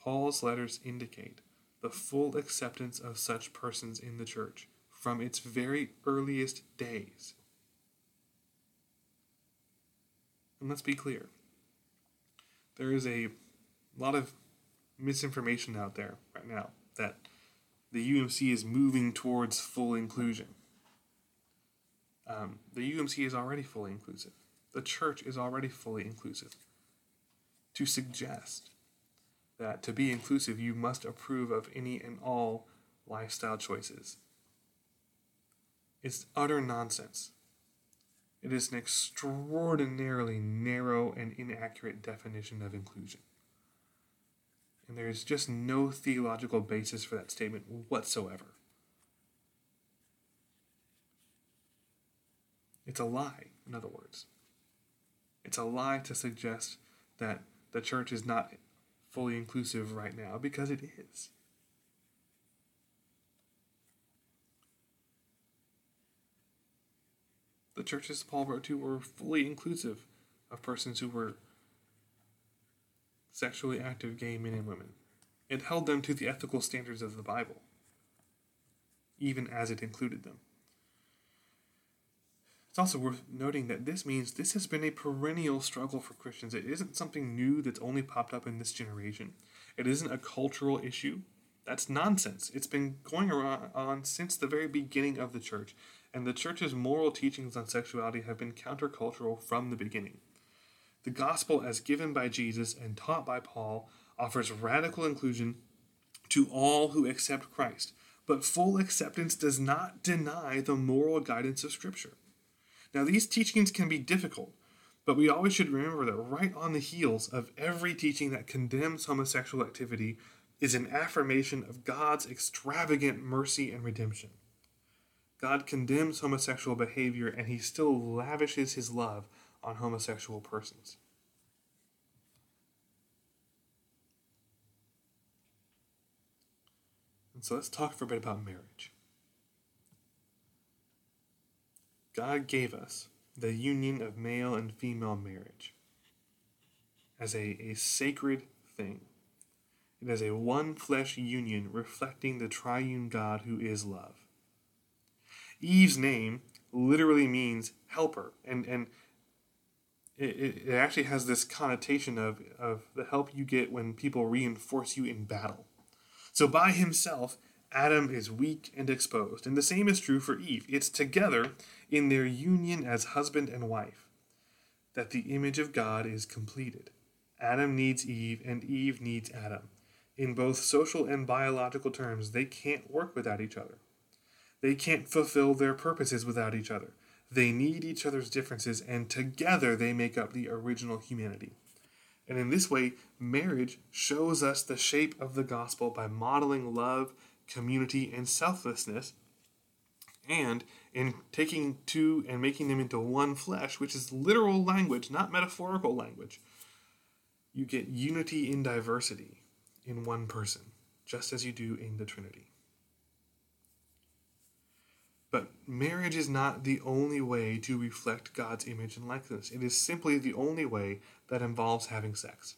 Paul's letters indicate the full acceptance of such persons in the church from its very earliest days. And let's be clear there is a lot of misinformation out there right now that the UMC is moving towards full inclusion. Um, the UMC is already fully inclusive. The church is already fully inclusive. To suggest that to be inclusive, you must approve of any and all lifestyle choices It's utter nonsense. It is an extraordinarily narrow and inaccurate definition of inclusion. And there is just no theological basis for that statement whatsoever. It's a lie, in other words. It's a lie to suggest that the church is not fully inclusive right now because it is. The churches Paul wrote to were fully inclusive of persons who were sexually active gay men and women. It held them to the ethical standards of the Bible, even as it included them. It's also worth noting that this means this has been a perennial struggle for Christians. It isn't something new that's only popped up in this generation. It isn't a cultural issue. That's nonsense. It's been going on since the very beginning of the church, and the church's moral teachings on sexuality have been countercultural from the beginning. The gospel, as given by Jesus and taught by Paul, offers radical inclusion to all who accept Christ, but full acceptance does not deny the moral guidance of Scripture. Now, these teachings can be difficult, but we always should remember that right on the heels of every teaching that condemns homosexual activity is an affirmation of God's extravagant mercy and redemption. God condemns homosexual behavior and he still lavishes his love on homosexual persons. And so let's talk for a bit about marriage. God gave us the union of male and female marriage as a, a sacred thing. It is a one flesh union reflecting the triune God who is love. Eve's name literally means helper, and, and it, it actually has this connotation of, of the help you get when people reinforce you in battle. So by himself, Adam is weak and exposed, and the same is true for Eve. It's together in their union as husband and wife that the image of God is completed. Adam needs Eve, and Eve needs Adam. In both social and biological terms, they can't work without each other. They can't fulfill their purposes without each other. They need each other's differences, and together they make up the original humanity. And in this way, marriage shows us the shape of the gospel by modeling love, community, and selflessness, and in taking two and making them into one flesh, which is literal language, not metaphorical language. You get unity in diversity in one person, just as you do in the Trinity. But marriage is not the only way to reflect God's image and likeness. It is simply the only way that involves having sex.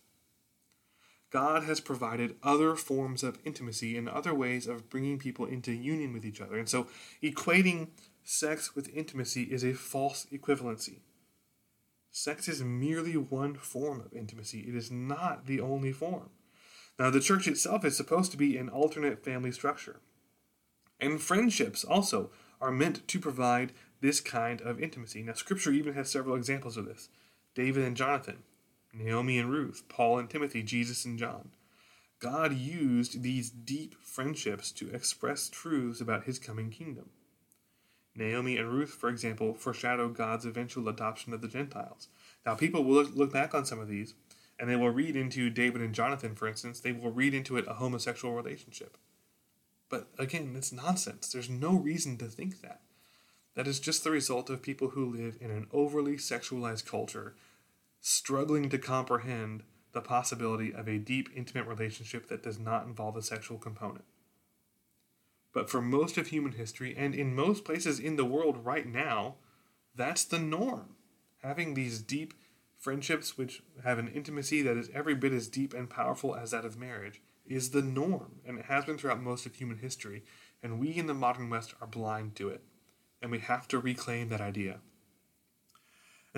God has provided other forms of intimacy and other ways of bringing people into union with each other. And so equating sex with intimacy is a false equivalency. Sex is merely one form of intimacy, it is not the only form. Now, the church itself is supposed to be an alternate family structure. And friendships also are meant to provide this kind of intimacy. Now, Scripture even has several examples of this David and Jonathan, Naomi and Ruth, Paul and Timothy, Jesus and John. God used these deep friendships to express truths about his coming kingdom. Naomi and Ruth, for example, foreshadow God's eventual adoption of the Gentiles. Now, people will look, look back on some of these, and they will read into David and Jonathan, for instance, they will read into it a homosexual relationship. But again, it's nonsense. There's no reason to think that. That is just the result of people who live in an overly sexualized culture, struggling to comprehend the possibility of a deep, intimate relationship that does not involve a sexual component. But for most of human history, and in most places in the world right now, that's the norm. Having these deep friendships which have an intimacy that is every bit as deep and powerful as that of marriage, is the norm, and it has been throughout most of human history, and we in the modern West are blind to it, and we have to reclaim that idea.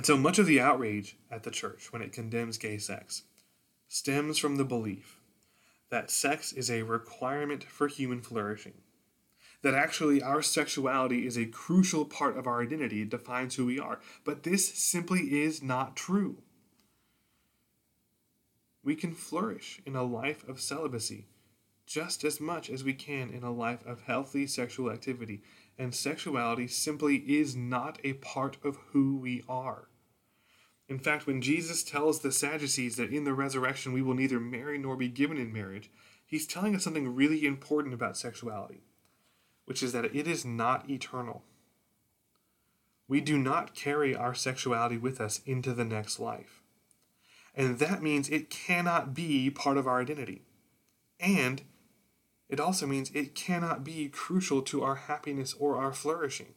And so much of the outrage at the church when it condemns gay sex stems from the belief that sex is a requirement for human flourishing. That actually our sexuality is a crucial part of our identity, it defines who we are. But this simply is not true. We can flourish in a life of celibacy just as much as we can in a life of healthy sexual activity, and sexuality simply is not a part of who we are. In fact, when Jesus tells the Sadducees that in the resurrection we will neither marry nor be given in marriage, he's telling us something really important about sexuality, which is that it is not eternal. We do not carry our sexuality with us into the next life. And that means it cannot be part of our identity. And it also means it cannot be crucial to our happiness or our flourishing.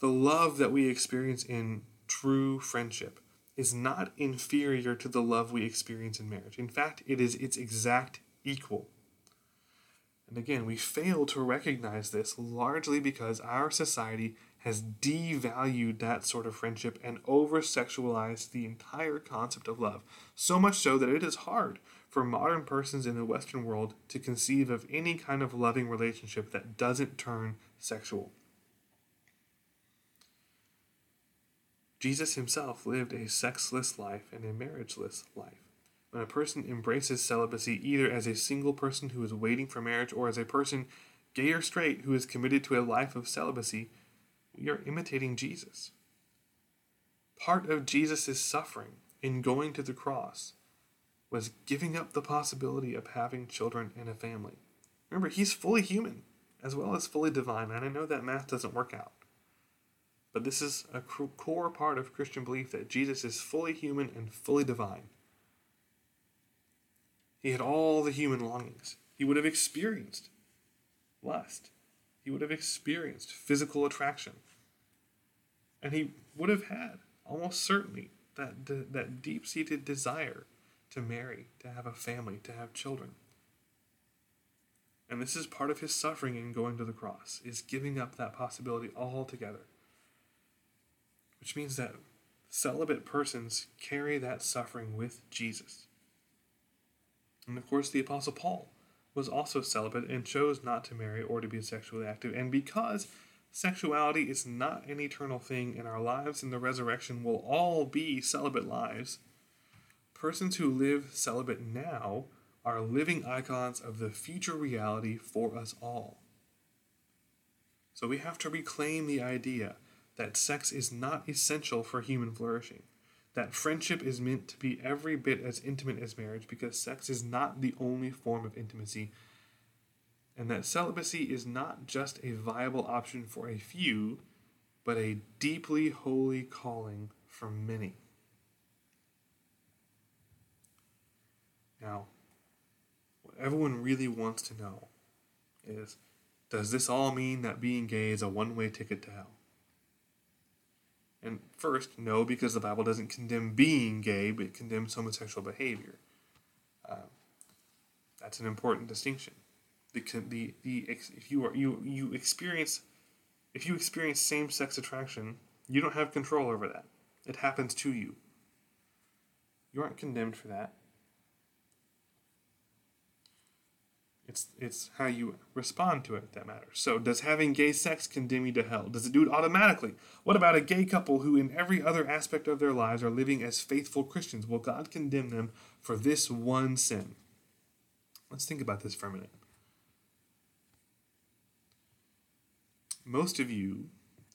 The love that we experience in true friendship is not inferior to the love we experience in marriage. In fact, it is its exact equal. And again, we fail to recognize this largely because our society has devalued that sort of friendship and over sexualized the entire concept of love. So much so that it is hard for modern persons in the Western world to conceive of any kind of loving relationship that doesn't turn sexual. Jesus himself lived a sexless life and a marriageless life. When a person embraces celibacy either as a single person who is waiting for marriage or as a person, gay or straight, who is committed to a life of celibacy, we are imitating Jesus. Part of Jesus' suffering in going to the cross was giving up the possibility of having children and a family. Remember, he's fully human as well as fully divine, and I know that math doesn't work out. But this is a core part of Christian belief that Jesus is fully human and fully divine. He had all the human longings. He would have experienced lust. He would have experienced physical attraction. And he would have had, almost certainly, that, that deep seated desire to marry, to have a family, to have children. And this is part of his suffering in going to the cross, is giving up that possibility altogether which means that celibate persons carry that suffering with Jesus. And of course, the Apostle Paul was also celibate and chose not to marry or to be sexually active. And because sexuality is not an eternal thing in our lives and the resurrection will all be celibate lives, persons who live celibate now are living icons of the future reality for us all. So we have to reclaim the idea that sex is not essential for human flourishing, that friendship is meant to be every bit as intimate as marriage because sex is not the only form of intimacy, and that celibacy is not just a viable option for a few, but a deeply holy calling for many. Now, what everyone really wants to know is does this all mean that being gay is a one way ticket to hell? And first, no, because the Bible doesn't condemn being gay, but it condemns homosexual behavior. Uh, that's an important distinction. The, the, the, if you are you you experience if you experience same sex attraction, you don't have control over that. It happens to you. You aren't condemned for that. It's it's how you respond to it that matters. So does having gay sex condemn you to hell? Does it do it automatically? What about a gay couple who in every other aspect of their lives are living as faithful Christians? Will God condemn them for this one sin? Let's think about this for a minute. Most of you,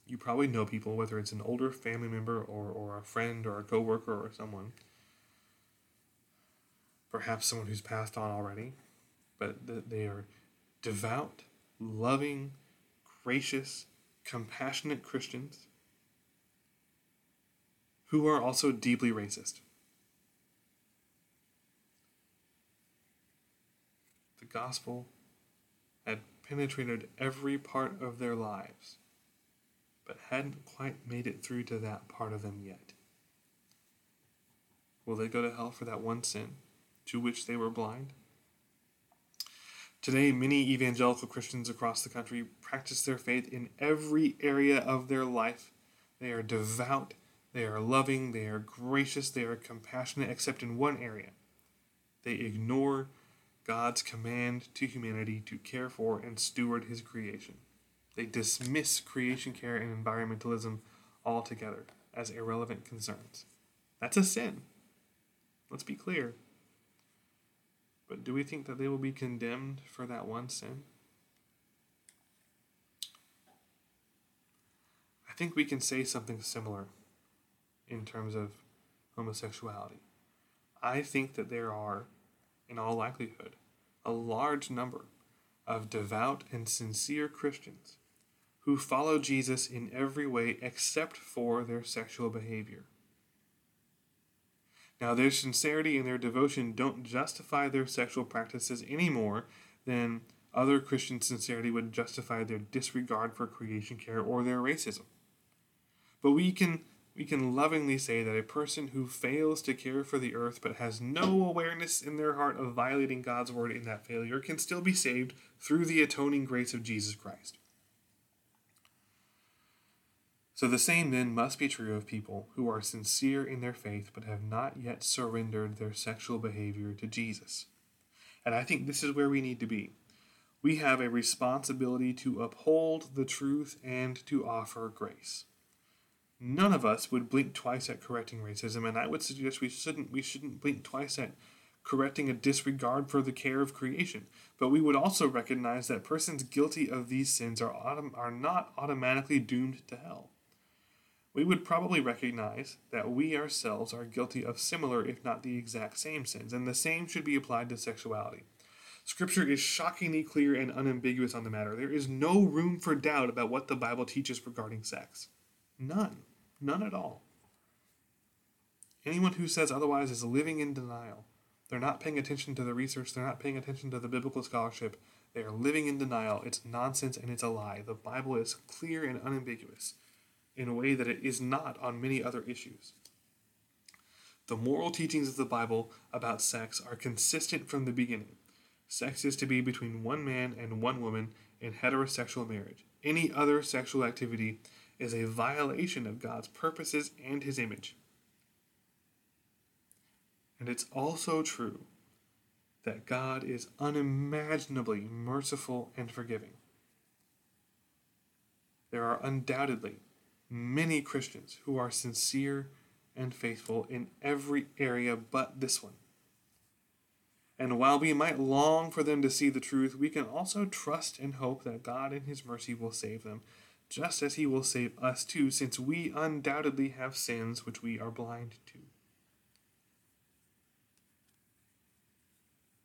you probably know people, whether it's an older family member or, or a friend or a coworker or someone, perhaps someone who's passed on already, but that they are devout, loving, gracious, compassionate Christians who are also deeply racist. The gospel had penetrated every part of their lives, but hadn't quite made it through to that part of them yet. Will they go to hell for that one sin to which they were blind? Today, many evangelical Christians across the country practice their faith in every area of their life. They are devout, they are loving, they are gracious, they are compassionate, except in one area. They ignore God's command to humanity to care for and steward his creation. They dismiss creation care and environmentalism altogether as irrelevant concerns. That's a sin. Let's be clear. But do we think that they will be condemned for that one sin? I think we can say something similar in terms of homosexuality. I think that there are, in all likelihood, a large number of devout and sincere Christians who follow Jesus in every way except for their sexual behavior. Now, their sincerity and their devotion don't justify their sexual practices any more than other Christian sincerity would justify their disregard for creation care or their racism. But we can we can lovingly say that a person who fails to care for the earth but has no awareness in their heart of violating God's word in that failure can still be saved through the atoning grace of Jesus Christ. So the same then must be true of people who are sincere in their faith but have not yet surrendered their sexual behavior to Jesus. And I think this is where we need to be. We have a responsibility to uphold the truth and to offer grace. None of us would blink twice at correcting racism, and I would suggest we shouldn't we shouldn't blink twice at correcting a disregard for the care of creation. But we would also recognize that persons guilty of these sins are, autom- are not automatically doomed to hell we would probably recognize that we ourselves are guilty of similar, if not the exact same sins, and the same should be applied to sexuality. Scripture is shockingly clear and unambiguous on the matter. There is no room for doubt about what the Bible teaches regarding sex. None. None at all. Anyone who says otherwise is living in denial. They're not paying attention to the research, they're not paying attention to the biblical scholarship. They are living in denial. It's nonsense and it's a lie. The Bible is clear and unambiguous in a way that it is not on many other issues. The moral teachings of the Bible about sex are consistent from the beginning. Sex is to be between one man and one woman in heterosexual marriage. Any other sexual activity is a violation of God's purposes and his image. And it's also true that God is unimaginably merciful and forgiving. There are undoubtedly many Christians who are sincere and faithful in every area but this one. And while we might long for them to see the truth, we can also trust and hope that God in His mercy will save them, just as He will save us too, since we undoubtedly have sins which we are blind to.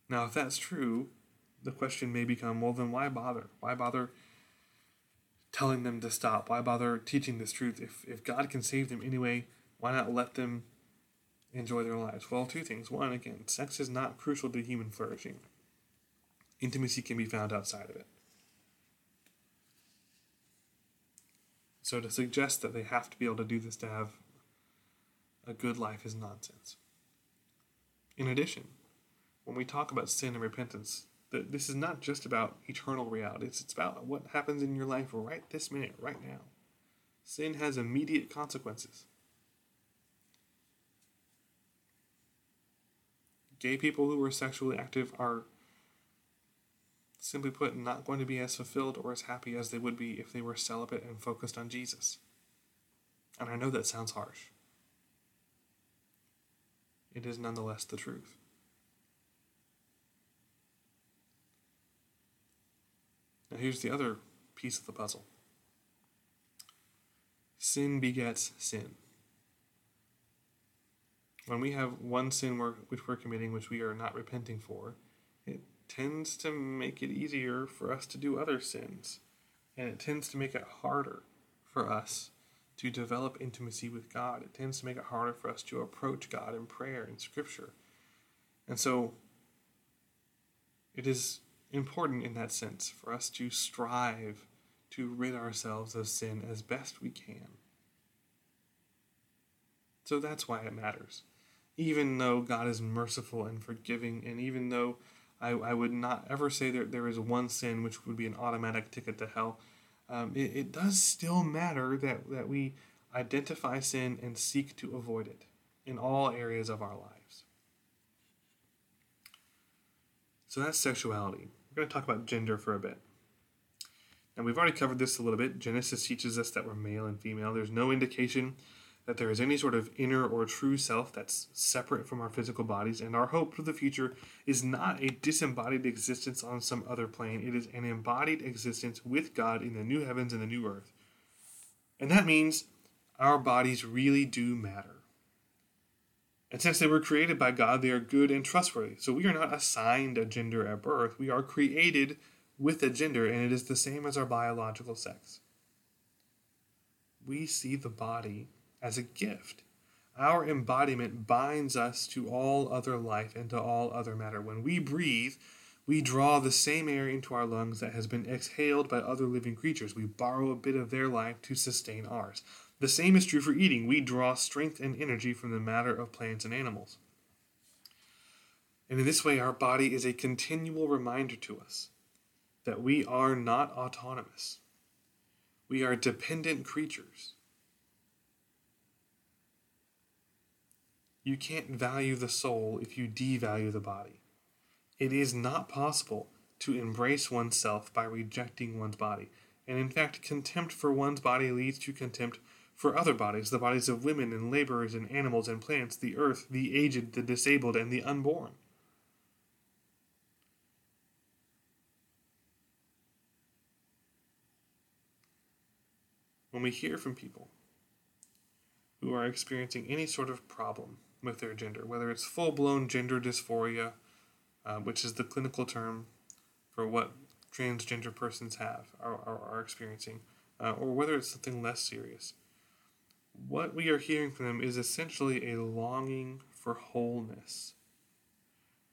Now, if that's true, the question may become well, then why bother? Why bother telling them to stop? Why bother teaching this truth? If, if God can save them anyway, why not let them enjoy their lives? Well, two things. One, again, sex is not crucial to human flourishing, intimacy can be found outside of it. So to suggest that they have to be able to do this to have a good life is nonsense. In addition, when we talk about sin and repentance, that this is not just about eternal reality. It's, it's about what happens in your life right this minute, right now. Sin has immediate consequences. Gay people who are sexually active are, simply put, not going to be as fulfilled or as happy as they would be if they were celibate and focused on Jesus. And I know that sounds harsh. It is nonetheless the truth. Here's the other piece of the puzzle sin begets sin. When we have one sin we're, which we're committing, which we are not repenting for, it tends to make it easier for us to do other sins. And it tends to make it harder for us to develop intimacy with God. It tends to make it harder for us to approach God in prayer and scripture. And so it is important in that sense for us to strive to rid ourselves of sin as best we can. So that's why it matters. even though God is merciful and forgiving, and even though I, I would not ever say that there is one sin which would be an automatic ticket to hell, um, it, it does still matter that, that we identify sin and seek to avoid it in all areas of our lives. So that's sexuality. We're going to talk about gender for a bit. Now, we've already covered this a little bit. Genesis teaches us that we're male and female. There's no indication that there is any sort of inner or true self that's separate from our physical bodies, and our hope for the future is not a disembodied existence on some other plane. It is an embodied existence with God in the new heavens and the new earth. And that means our bodies really do matter. And since they were created by God, they are good and trustworthy. So we are not assigned a gender at birth, we are created with a gender, and it is the same as our biological sex. We see the body as a gift. Our embodiment binds us to all other life and to all other matter. When we breathe, we draw the same air into our lungs that has been exhaled by other living creatures. We borrow a bit of their life to sustain ours. The same is true for eating. We draw strength and energy from the matter of plants and animals. And in this way, our body is a continual reminder to us that we are not autonomous. We are dependent creatures. You can't value the soul if you devalue the body. It is not possible to embrace oneself by rejecting one's body. And in fact, contempt for one's body leads to contempt for other bodies, the bodies of women and laborers and animals and plants, the earth, the aged, the disabled, and the unborn. When we hear from people who are experiencing any sort of problem with their gender, whether it's full blown gender dysphoria, uh, which is the clinical term for what transgender persons have, are, are, are experiencing, uh, or whether it's something less serious what we are hearing from them is essentially a longing for wholeness.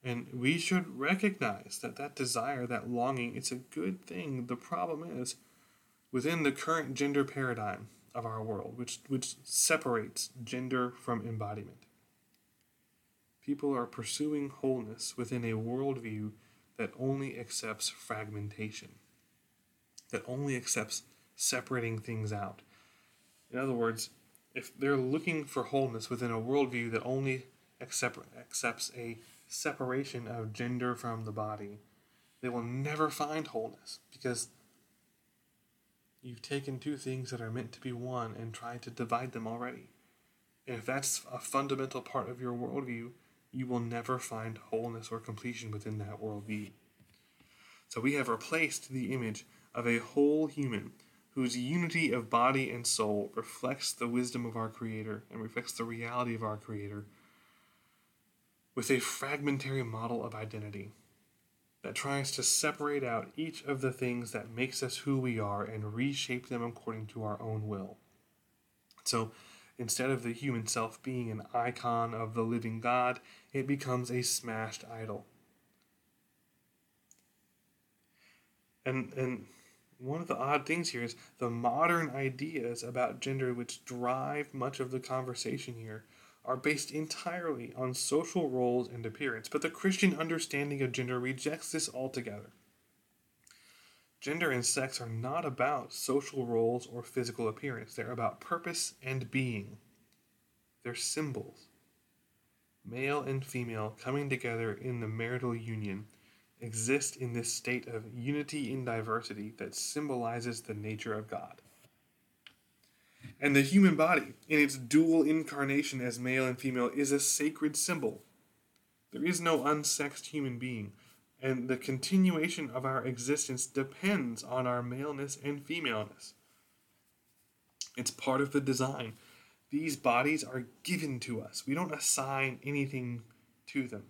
And we should recognize that that desire, that longing, it's a good thing. The problem is, within the current gender paradigm of our world, which, which separates gender from embodiment, people are pursuing wholeness within a worldview that only accepts fragmentation, that only accepts separating things out. In other words, if they're looking for wholeness within a worldview that only accept, accepts a separation of gender from the body, they will never find wholeness because you've taken two things that are meant to be one and tried to divide them already. And if that's a fundamental part of your worldview, you will never find wholeness or completion within that worldview. So we have replaced the image of a whole human whose unity of body and soul reflects the wisdom of our Creator and reflects the reality of our Creator, with a fragmentary model of identity that tries to separate out each of the things that makes us who we are and reshape them according to our own will. So, instead of the human self being an icon of the living God, it becomes a smashed idol. And and one of the odd things here is the modern ideas about gender which drive much of the conversation here are based entirely on social roles and appearance, but the Christian understanding of gender rejects this altogether. Gender and sex are not about social roles or physical appearance, they're about purpose and being. They're symbols. Male and female coming together in the marital union exist in this state of unity in diversity that symbolizes the nature of God. And the human body, in its dual incarnation as male and female, is a sacred symbol. There is no unsexed human being, and the continuation of our existence depends on our maleness and femaleness. It's part of the design. These bodies are given to us, we don't assign anything to them.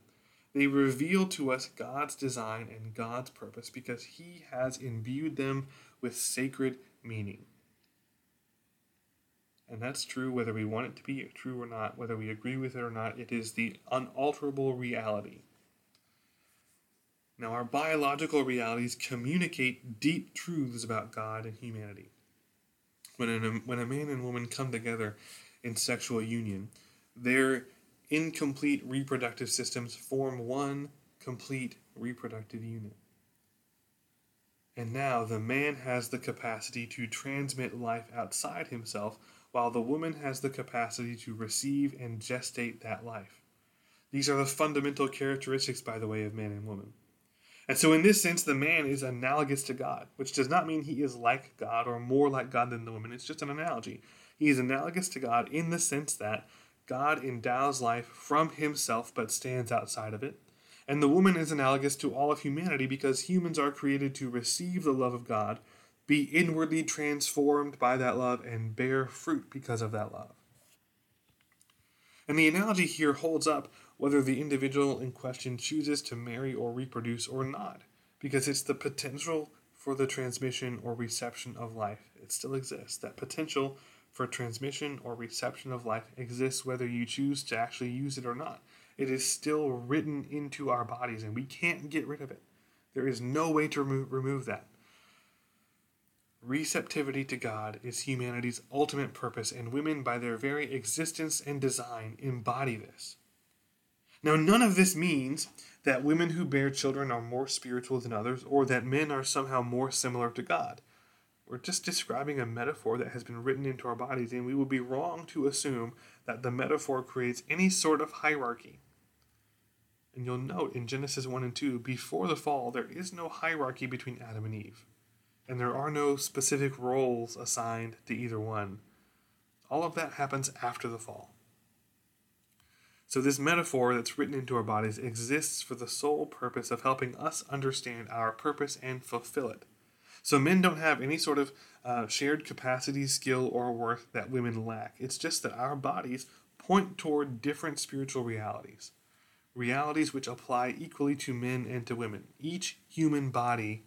They reveal to us God's design and God's purpose because He has imbued them with sacred meaning. And that's true whether we want it to be true or not, whether we agree with it or not. It is the unalterable reality. Now, our biological realities communicate deep truths about God and humanity. When a, when a man and woman come together in sexual union, their incomplete reproductive systems form one complete reproductive unit. And now the man has the capacity to transmit life outside himself, while the woman has the capacity to receive and gestate that life. These are the fundamental characteristics, by the way, of man and woman. And so, in this sense, the man is analogous to God, which does not mean he is like God or more like God than the woman. It's just an analogy. He is analogous to God in the sense that God endows life from himself but stands outside of it. And the woman is analogous to all of humanity because humans are created to receive the love of God, be inwardly transformed by that love, and bear fruit because of that love. And the analogy here holds up whether the individual in question chooses to marry or reproduce or not, because it's the potential for the transmission or reception of life. It still exists. That potential for transmission or reception of life exists whether you choose to actually use it or not. It is still written into our bodies and we can't get rid of it. There is no way to remo- remove that. Receptivity to God is humanity's ultimate purpose, and women, by their very existence and design, embody this. Now, none of this means that women who bear children are more spiritual than others or that men are somehow more similar to God. We're just describing a metaphor that has been written into our bodies, and we would be wrong to assume that the metaphor creates any sort of hierarchy. And you'll note in Genesis 1 and 2, before the fall, there is no hierarchy between Adam and Eve, and there are no specific roles assigned to either one. All of that happens after the fall. So, this metaphor that's written into our bodies exists for the sole purpose of helping us understand our purpose and fulfill it. So men don't have any sort of uh, shared capacity, skill, or worth that women lack. It's just that our bodies point toward different spiritual realities, realities which apply equally to men and to women. Each human body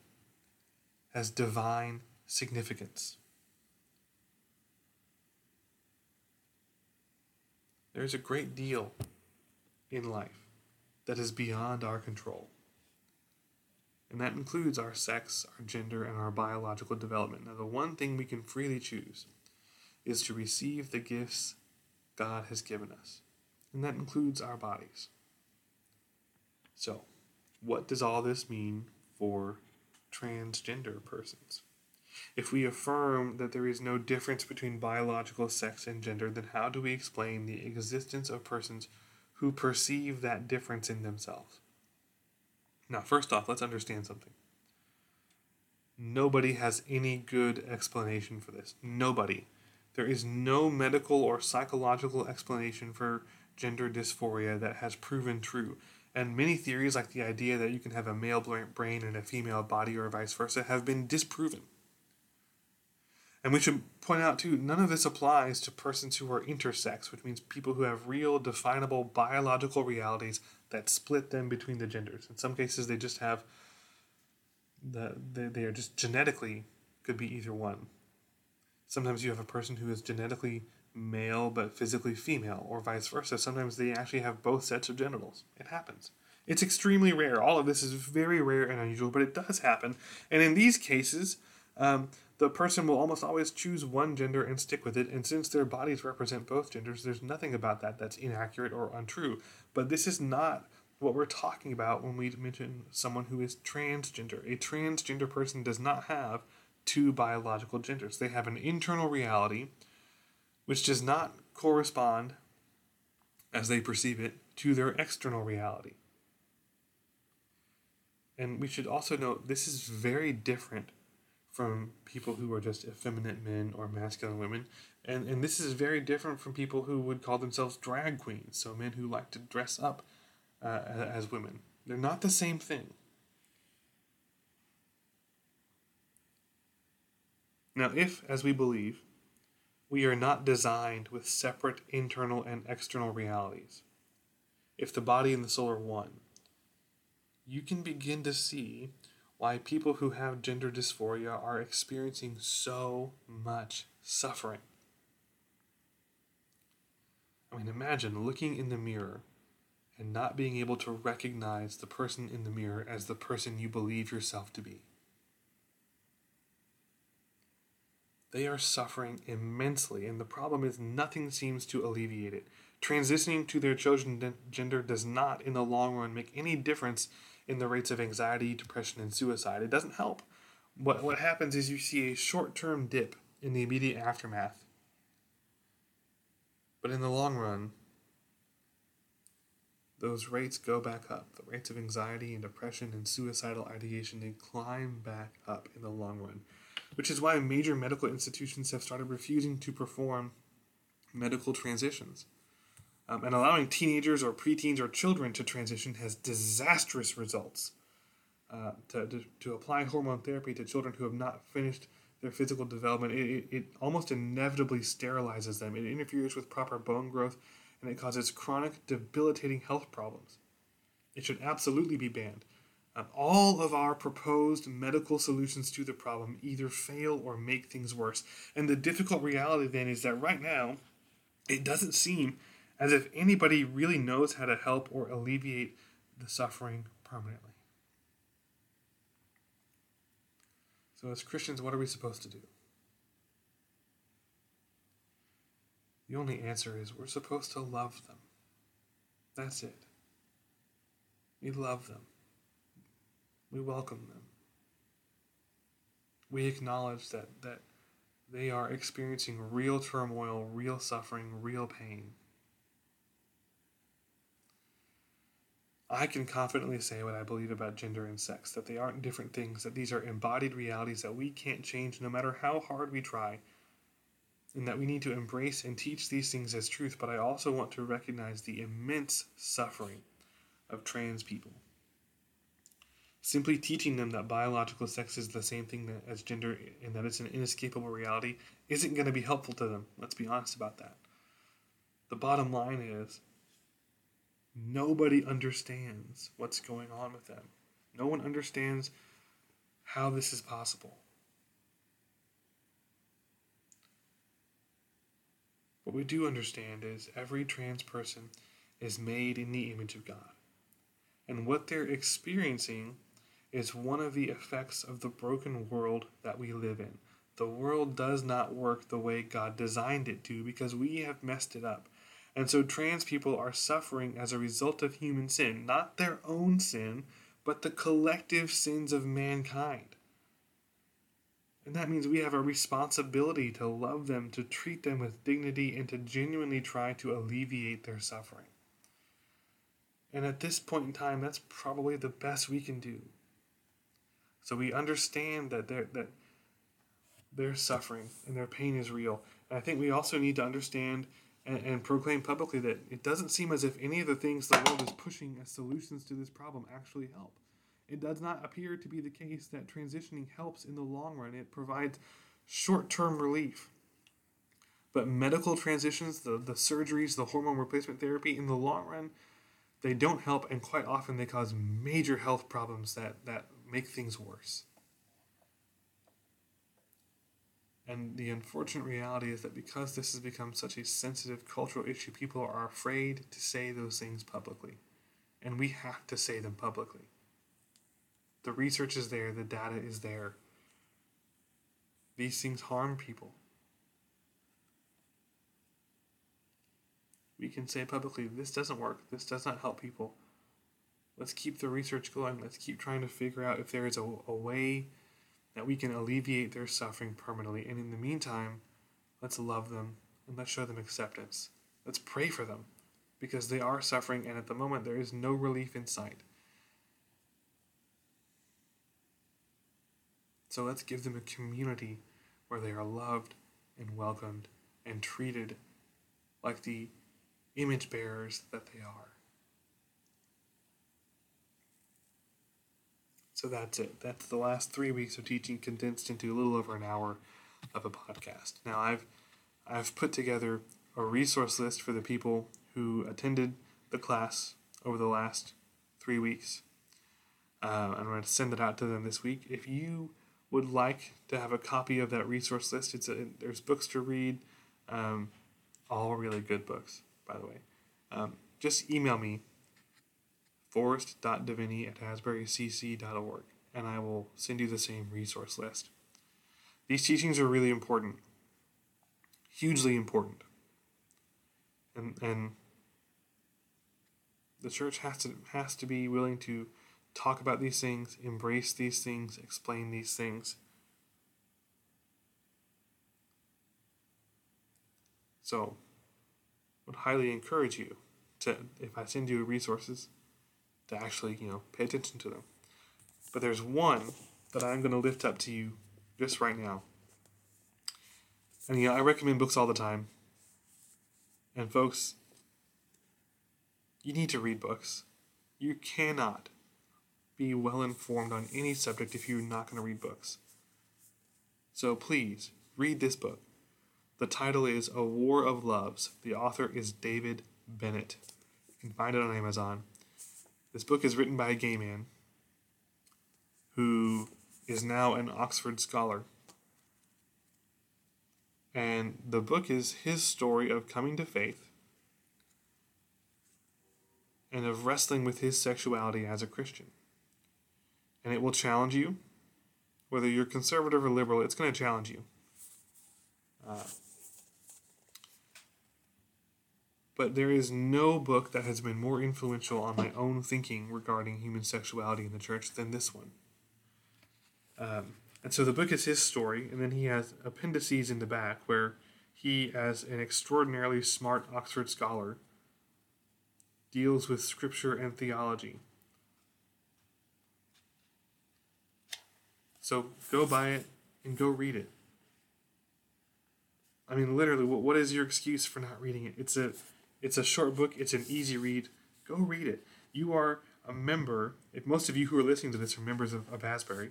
has divine significance. There's a great deal in life that is beyond our control and that includes our sex, our gender, and our biological development. Now, the one thing we can freely choose is to receive the gifts God has given us, and that includes our bodies. So, what does all this mean for transgender persons? If we affirm that there is no difference between biological sex and gender, then how do we explain the existence of persons who perceive that difference in themselves? Now, first off, let's understand something. Nobody has any good explanation for this. Nobody. There is no medical or psychological explanation for gender dysphoria that has proven true. And many theories, like the idea that you can have a male brain and a female body or vice versa, have been disproven. And we should point out, too, none of this applies to persons who are intersex, which means people who have real, definable biological realities that split them between the genders. In some cases, they just have the they, they are just genetically could be either one. Sometimes you have a person who is genetically male but physically female, or vice versa. Sometimes they actually have both sets of genitals. It happens. It's extremely rare. All of this is very rare and unusual, but it does happen. And in these cases, um, the person will almost always choose one gender and stick with it. And since their bodies represent both genders, there's nothing about that that's inaccurate or untrue. But this is not what we're talking about when we mention someone who is transgender. A transgender person does not have two biological genders, they have an internal reality which does not correspond, as they perceive it, to their external reality. And we should also note this is very different from people who are just effeminate men or masculine women. And, and this is very different from people who would call themselves drag queens, so men who like to dress up uh, as women. They're not the same thing. Now, if, as we believe, we are not designed with separate internal and external realities, if the body and the soul are one, you can begin to see why people who have gender dysphoria are experiencing so much suffering. I mean, imagine looking in the mirror and not being able to recognize the person in the mirror as the person you believe yourself to be. They are suffering immensely, and the problem is nothing seems to alleviate it. transitioning to their chosen gender does not, in the long run, make any difference in the rates of anxiety, depression, and suicide. It doesn't help. What, what happens is you see a short term dip in the immediate aftermath. But in the long run, those rates go back up. The rates of anxiety and depression and suicidal ideation they climb back up in the long run, which is why major medical institutions have started refusing to perform medical transitions. Um, and allowing teenagers or preteens or children to transition has disastrous results. Uh, to, to, to, apply hormone therapy to children who have not finished their physical development, it, it, it almost inevitably sterilizes them. It interferes with proper bone growth and it causes chronic, debilitating health problems. It should absolutely be banned. Um, all of our proposed medical solutions to the problem either fail or make things worse. And the difficult reality then is that right now, it doesn't seem as if anybody really knows how to help or alleviate the suffering permanently. So, as Christians, what are we supposed to do? The only answer is we're supposed to love them. That's it. We love them. We welcome them. We acknowledge that, that they are experiencing real turmoil, real suffering, real pain. I can confidently say what I believe about gender and sex that they aren't different things, that these are embodied realities that we can't change no matter how hard we try, and that we need to embrace and teach these things as truth, but I also want to recognize the immense suffering of trans people. Simply teaching them that biological sex is the same thing as gender and that it's an inescapable reality isn't going to be helpful to them. Let's be honest about that. The bottom line is nobody understands what's going on with them. No one understands how this is possible. What we do understand is every trans person is made in the image of God. And what they're experiencing is one of the effects of the broken world that we live in. The world does not work the way God designed it to because we have messed it up. And so trans people are suffering as a result of human sin, not their own sin, but the collective sins of mankind. And that means we have a responsibility to love them, to treat them with dignity, and to genuinely try to alleviate their suffering. And at this point in time, that's probably the best we can do. So we understand that their that their suffering and their pain is real. And I think we also need to understand and, and proclaim publicly that it doesn't seem as if any of the things the world is pushing as solutions to this problem actually help. It does not appear to be the case that transitioning helps in the long run. It provides short term relief. But medical transitions, the, the surgeries, the hormone replacement therapy, in the long run, they don't help, and quite often they cause major health problems that, that make things worse. And the unfortunate reality is that because this has become such a sensitive cultural issue, people are afraid to say those things publicly. And we have to say them publicly. The research is there, the data is there. These things harm people. We can say publicly, this doesn't work, this does not help people. Let's keep the research going. Let's keep trying to figure out if there is a, a way that we can alleviate their suffering permanently. And in the meantime, let's love them and let's show them acceptance. Let's pray for them because they are suffering, and at the moment, there is no relief in sight. So let's give them a community where they are loved and welcomed and treated like the image bearers that they are. So that's it. That's the last three weeks of teaching condensed into a little over an hour of a podcast. Now I've I've put together a resource list for the people who attended the class over the last three weeks. Uh, I'm going to send it out to them this week. If you would like to have a copy of that resource list, it's a, there's books to read, um, all really good books, by the way. Um, just email me, forrest.deviney at asburycc.org, and I will send you the same resource list. These teachings are really important, hugely important. And, and The church has to has to be willing to talk about these things, embrace these things, explain these things. So, would highly encourage you to, if I send you resources, to actually, you know, pay attention to them. But there's one that I'm going to lift up to you just right now. And yeah, I recommend books all the time. And folks, you need to read books. You cannot be well informed on any subject if you're not going to read books. So please, read this book. The title is A War of Loves. The author is David Bennett. You can find it on Amazon. This book is written by a gay man who is now an Oxford scholar. And the book is his story of coming to faith and of wrestling with his sexuality as a Christian. And it will challenge you. Whether you're conservative or liberal, it's going to challenge you. Uh, but there is no book that has been more influential on my own thinking regarding human sexuality in the church than this one. Um, and so the book is his story, and then he has appendices in the back where he, as an extraordinarily smart Oxford scholar, deals with scripture and theology. So go buy it and go read it. I mean, literally, what, what is your excuse for not reading it? It's a it's a short book, it's an easy read. Go read it. You are a member, if most of you who are listening to this are members of, of Asbury,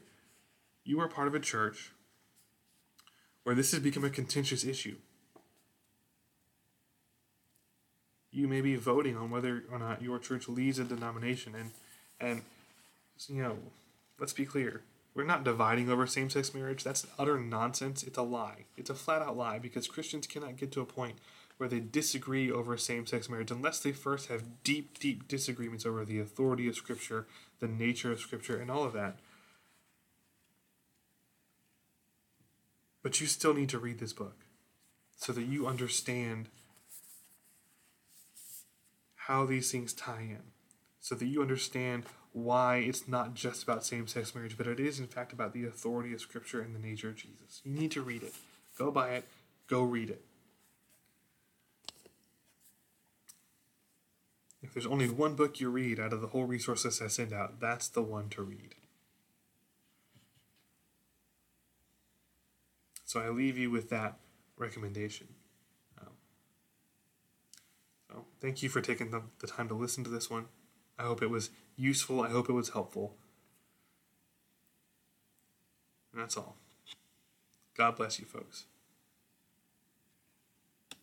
you are part of a church where this has become a contentious issue. You may be voting on whether or not your church leads a denomination, and and you know, let's be clear. We're not dividing over same sex marriage. That's utter nonsense. It's a lie. It's a flat out lie because Christians cannot get to a point where they disagree over same sex marriage unless they first have deep, deep disagreements over the authority of Scripture, the nature of Scripture, and all of that. But you still need to read this book so that you understand how these things tie in, so that you understand why it's not just about same sex marriage, but it is, in fact, about the authority of Scripture and the nature of Jesus. You need to read it. Go buy it, go read it. If there's only one book you read out of the whole resources I send out, that's the one to read. So I leave you with that recommendation. Um, so thank you for taking the, the time to listen to this one. I hope it was useful. I hope it was helpful. And that's all. God bless you, folks.